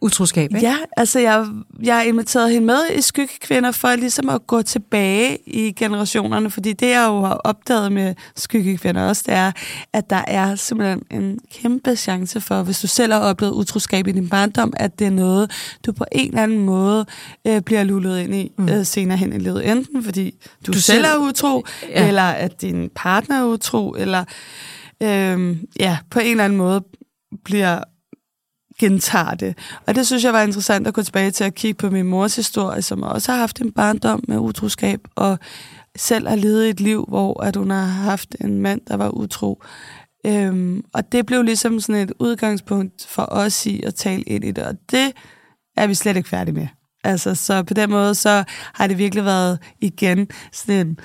utroskab. Ikke? Ja, altså jeg, jeg har inviteret hende med i Skyggekvinder for ligesom at gå tilbage i generationerne, fordi det jeg jo har opdaget med Skyggekvinder også, det er, at der er simpelthen en kæmpe chance for, hvis du selv har oplevet utroskab i din barndom, at det er noget, du på en eller anden måde øh, bliver lullet ind i mm. øh, senere hen i livet. Enten fordi du, du selv er utro, ja. eller at din partner er utro, eller øh, ja, på en eller anden måde bliver gentager det. Og det synes jeg var interessant at gå tilbage til at kigge på min mors historie, som også har haft en barndom med utroskab, og selv har levet et liv, hvor at hun har haft en mand, der var utro. Øhm, og det blev ligesom sådan et udgangspunkt for os i at tale ind i det, og det er vi slet ikke færdige med. Altså, så på den måde, så har det virkelig været igen sådan en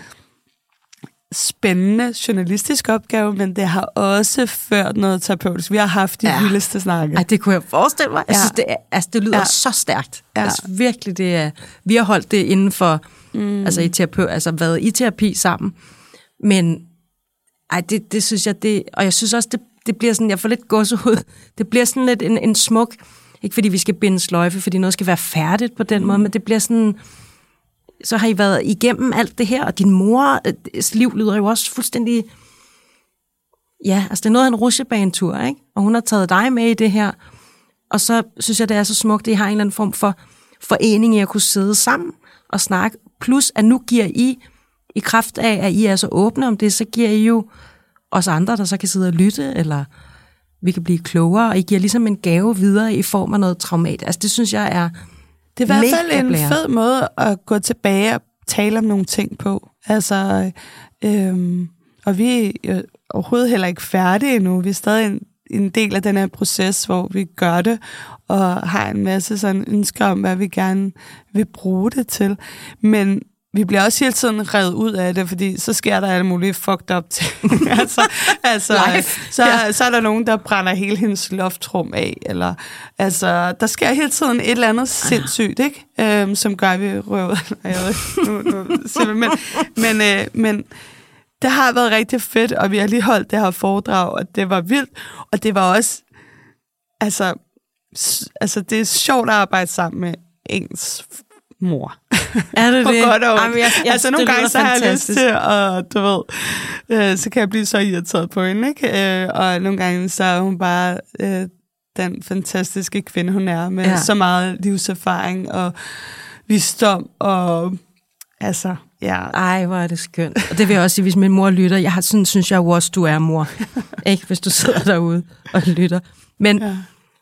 spændende journalistisk opgave, men det har også ført noget terapeutisk. Vi har haft de Ja. vildeste snakke. Ej, det kunne jeg forestille mig. Jeg Ja. synes, det, er, altså, det lyder ja. Så stærkt. Ja. Ja. Altså, virkelig, det er, vi har holdt det inden for, mm. altså, i terapi, altså været i terapi sammen. Men ej, det, det synes jeg, det, og jeg synes også, det, det bliver sådan, jeg får lidt gåsehud. Det bliver sådan lidt en, en smuk, ikke fordi vi skal binde sløjfe, fordi noget skal være færdigt på den mm. måde, men det bliver sådan, så har I været igennem alt det her, og din mors øh, liv lyder jo også fuldstændig... Ja, altså det er noget af en rusjebanetur, ikke? Og hun har taget dig med i det her. Og så synes jeg, det er så smukt, at I har en eller anden form for forening i at kunne sidde sammen og snakke. Plus, at nu giver I, i kraft af, at I er så åbne om det, så giver I jo os andre, der så kan sidde og lytte, eller vi kan blive klogere, og I giver ligesom en gave videre i form af noget traumat. Altså det synes jeg er det er i hvert fald en fed måde at gå tilbage og tale om nogle ting på. Altså, øhm, og vi er overhovedet heller ikke færdige endnu. Vi er stadig en, en del af den her proces, hvor vi gør det, og har en masse sådan ønsker om, hvad vi gerne vil bruge det til. Men vi bliver også hele tiden revet ud af det, fordi så sker der alle mulige fucked up ting. altså, altså så, ja. så er der nogen, der brænder hele hendes loftrum af, eller altså, der sker hele tiden et eller andet sindssygt, ikke? Øhm, som gør, at vi røver. Jeg ved, nu, nu, men, men, øh, men det har været rigtig fedt, og vi har lige holdt det her foredrag, og det var vildt, og det var også, altså, altså det er sjovt at arbejde sammen med ens mor. Er det det? godt og Jamen, jeg, jeg, altså nogle gange, så har jeg lyst til, og du ved, øh, så kan jeg blive så irriteret på hende, ikke? Øh, og nogle gange, så er hun bare øh, den fantastiske kvinde, hun er, med ja. så meget livserfaring og visdom, og altså, ja. Ej, hvor er det skønt. Og det vil jeg også sige, hvis min mor lytter, jeg har, sådan synes jeg jo også, du er mor. ikke, hvis du sidder derude og lytter. Men ja.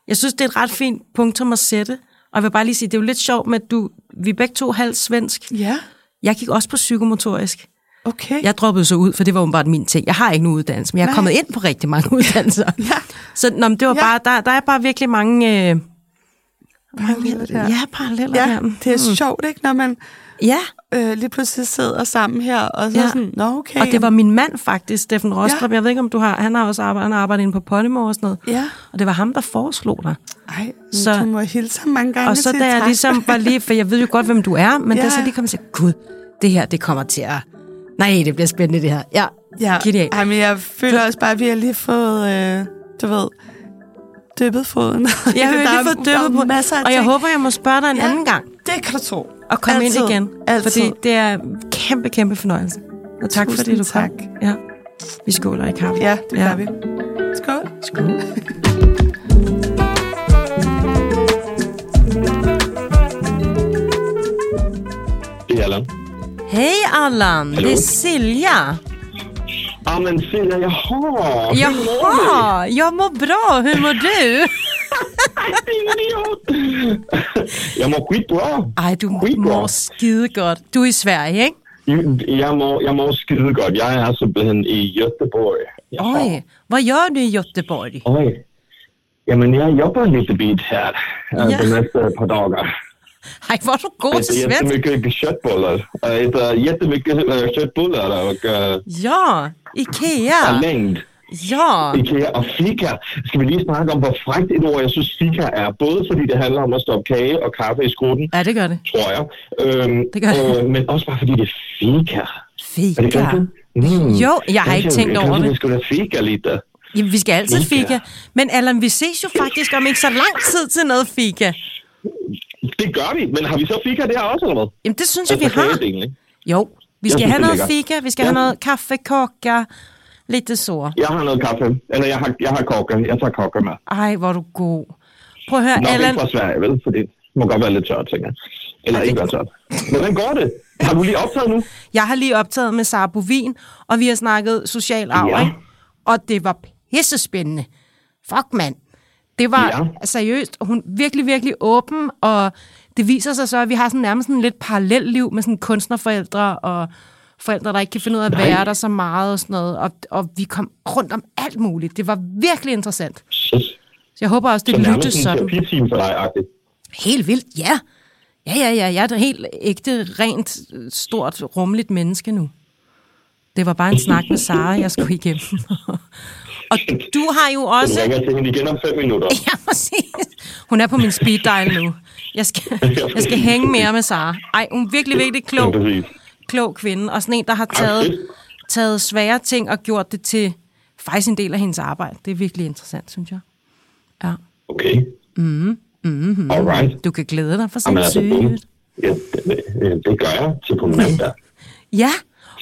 jeg synes, det er et ret fint punktum at sætte, og jeg vil bare lige sige, det er jo lidt sjovt med, at du, vi er begge to halvt svensk. Ja. Jeg gik også på psykomotorisk. Okay. Jeg droppede så ud, for det var bare min ting. Jeg har ikke nogen uddannelse, men jeg er Nej. kommet ind på rigtig mange uddannelser. ja. Så nå, det var ja. bare, der, der er bare virkelig mange... Øh, paralleller. Ja, paralleller ja, det er mm. sjovt, ikke, når man ja. øh, lige pludselig sidder sammen her, og så ja. sådan, nå okay. Og det var min mand faktisk, Steffen Rostrup. Ja. Jeg ved ikke, om du har, han har også arbejdet, han har arbejdet inde på Podimo og sådan noget. Ja. Og det var ham, der foreslog dig. Ej, så, du må hilse ham mange gange Og så da jeg ligesom var lige, for jeg ved jo godt, hvem du er, men ja. da så lige kom og sagde, gud, det her, det kommer til at... Nej, det bliver spændende, det her. Ja, ja. genial. Ej, men jeg føler også bare, at vi har lige fået, øh, du ved, dyppet foden. Jeg har lige fået dyppet på. Masser af og jeg håber, jeg må spørge dig en ja, anden gang. det kan du tro. Og komme Altid. ind igen. Altid. Fordi det er kæmpe, kæmpe fornøjelse. Og tak Tusind fordi du tak. kom. Ja. Vi skåler i kaffe. Ja, det ja. gør vi. Skål. Skål. Hej Allan. Hej Allan, det är Silja. Ja men Silja, jaha. Jaha, jag mår bra. Hur mår du? jeg mår skitbra. Ej, du skitbra. mår skide godt. Du er i Sverige, ikke? Jeg mår, jeg mår skide godt. Jeg er simpelthen i Göteborg. Jaha. Oj, vad gör du i Göteborg? Oj. Jamen, jeg jobbar lite bit här ja. de nästa par dagar. Hej, var du god till svenska? Jättemycket köttbullar. Jag äter jättemycket köttbullar och... Ja, Ikea. Längd. Ja. IKEA og fika. Skal vi lige snakke om, hvor frækt et ord, jeg synes, fika er. Både fordi det handler om at stoppe kage og kaffe i skrutten. Ja, det gør det. Tror jeg. Øhm, det gør det. Øh, men også bare fordi det er fika. Fika? Er det mm. Jo, jeg har ikke tænkt over det. Vi skulle have fika lidt. Jamen, vi skal altid fika. fika. Men Allan, vi ses jo faktisk om ikke så lang tid til noget fika. Det gør vi, men har vi så fika der også, eller hvad? Jamen, det synes jeg, vi har. Jo, vi skal have noget fika, vi skal ja. have noget kaffe, kaka, Lite så. Jeg har noget kaffe. Eller jeg har, jeg har kokke. Jeg tager kokke med. Ej, hvor er du god. Prøv at høre, Nå, Allan... Nå, fra Sverige, vel? Fordi det må godt være lidt tørt, tænker jeg. Eller okay. ikke være tørt. Hvordan går det? Har du lige optaget nu? Jeg har lige optaget med Sara Bovin, og vi har snakket social arv, ja. ikke? Og det var pissespændende. Fuck, mand. Det var ja. seriøst. Hun virkelig, virkelig åben, og det viser sig så, at vi har sådan nærmest en lidt parallelt liv med sådan kunstnerforældre og forældre, der ikke kan finde ud af at være Nej. der så meget og sådan noget. Og, og vi kom rundt om alt muligt. Det var virkelig interessant. Shit. Så jeg håber også, det så lyttes sådan. Så for dig. Helt vildt, ja. Ja, ja, ja. Jeg er et helt ægte, rent, stort, rummeligt menneske nu. Det var bare en snak med Sara, jeg skulle igennem. og du har jo også... Du ringer til hende igen om fem minutter. Ja, præcis. Hun er på min speed dial nu. Jeg skal, jeg skal hænge mere med Sara. Ej, hun er virkelig, virkelig klog. Ja, klog kvinde, og sådan en, der har taget, taget svære ting og gjort det til faktisk en del af hendes arbejde. Det er virkelig interessant, synes jeg. Ja. Okay. Mm, mm, mm. Alright. Du kan glæde dig for sindssygt. Altså, ja, det, det gør jeg til på mandag. ja,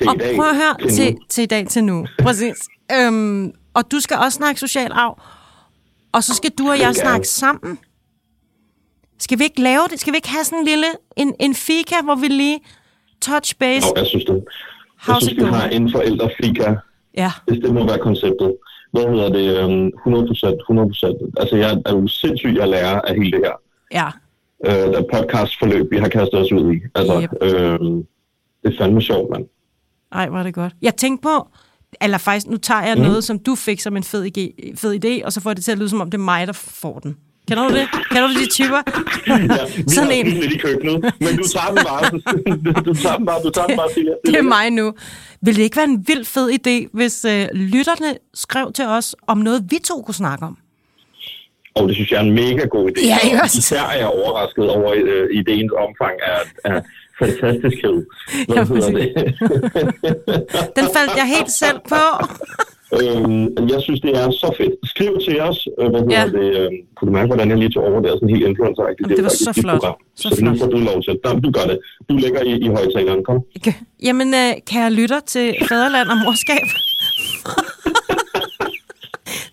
og prøv at høre til, til, til i dag til nu. Præcis. Øhm, og du skal også snakke social arv, og så skal du og jeg snakke sammen. Skal vi ikke lave det? Skal vi ikke have sådan en lille en, en fika, hvor vi lige touch base. Jo, jeg synes det. Jeg How's synes, vi har en forældrefika, ja. hvis det må være konceptet. Hvad hedder det? 100 procent, 100 procent. Altså, jeg er jo sindssygt, jeg lærer af hele det her. Ja. Øh, der podcastforløb, vi har kastet os ud i. Altså, yep. øh, det er fandme sjovt, mand. Ej, var det godt. Jeg tænkte på, Eller faktisk, nu tager jeg mm. noget, som du fik som en fed, ide, fed idé, og så får det til at lyde, som om det er mig, der får den. Kender du det? Kender du de typer? ja, Sådan en. lidt i køkkenet, men du tager den bare. du tager den bare, du tager den bare, Silja. Det er mig nu. Vil det ikke være en vild fed idé, hvis øh, lytterne skrev til os om noget, vi to kunne snakke om? Og det synes jeg er en mega god idé. Ja, ikke også? Især er jeg overrasket over øh, idéens omfang af, af fantastiskhed. Hvad ja, det? Den faldt jeg helt selv på. Øhm, jeg synes, det er så fedt. Skriv til os. Øh, hvad ja. det? Øh, kunne du mærke, hvordan jeg lige tog over der? Sådan helt influencer. Jamen, det var så flot. Program. Så, så nu får du lov til. Nå, du gør det. Du ligger i, i højtaleren. Kom. Okay. Jamen, øh, kan jeg lytte til Fæderland og Morskab?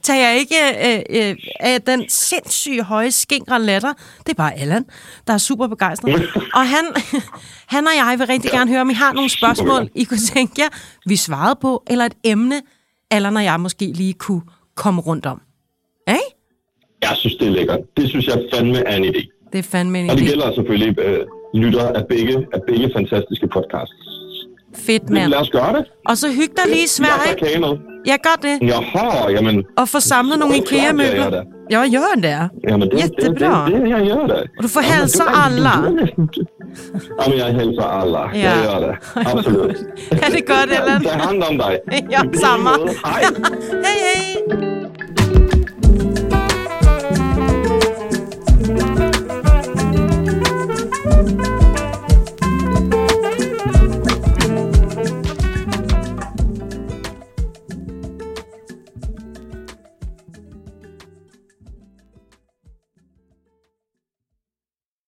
Tager jeg ikke øh, øh, af den sindssyge høje skingre latter. Det er bare Allan, der er super begejstret. Og han, han og jeg vil rigtig gerne høre, om I har nogle spørgsmål, I kunne tænke jer, vi svarede på, eller et emne, Allan og jeg måske lige kunne komme rundt om. Hey? Jeg synes, det er lækkert. Det synes jeg fandme er en idé. Det er fandme en idé. Og det gælder selvfølgelig øh, lytter af begge, af begge fantastiske podcasts. Fedt, mand. Lad os gøre det. Og så hyg dig lige i Sverige. Jeg. Jeg gør det. Jaha, jamen... Og få samlet nogle IKEA-møbler. Ja, jag gör det. Jamen, det, Jättebra. Det, det, det, jag gör det. Och du får ja, hälsa alla. Ja, men jag hälsar alla. Ja. Jag gör det. Absolut. Kan det godt, Ellen? Ta hand om dig. Ja, samma. Hej. hej, hej.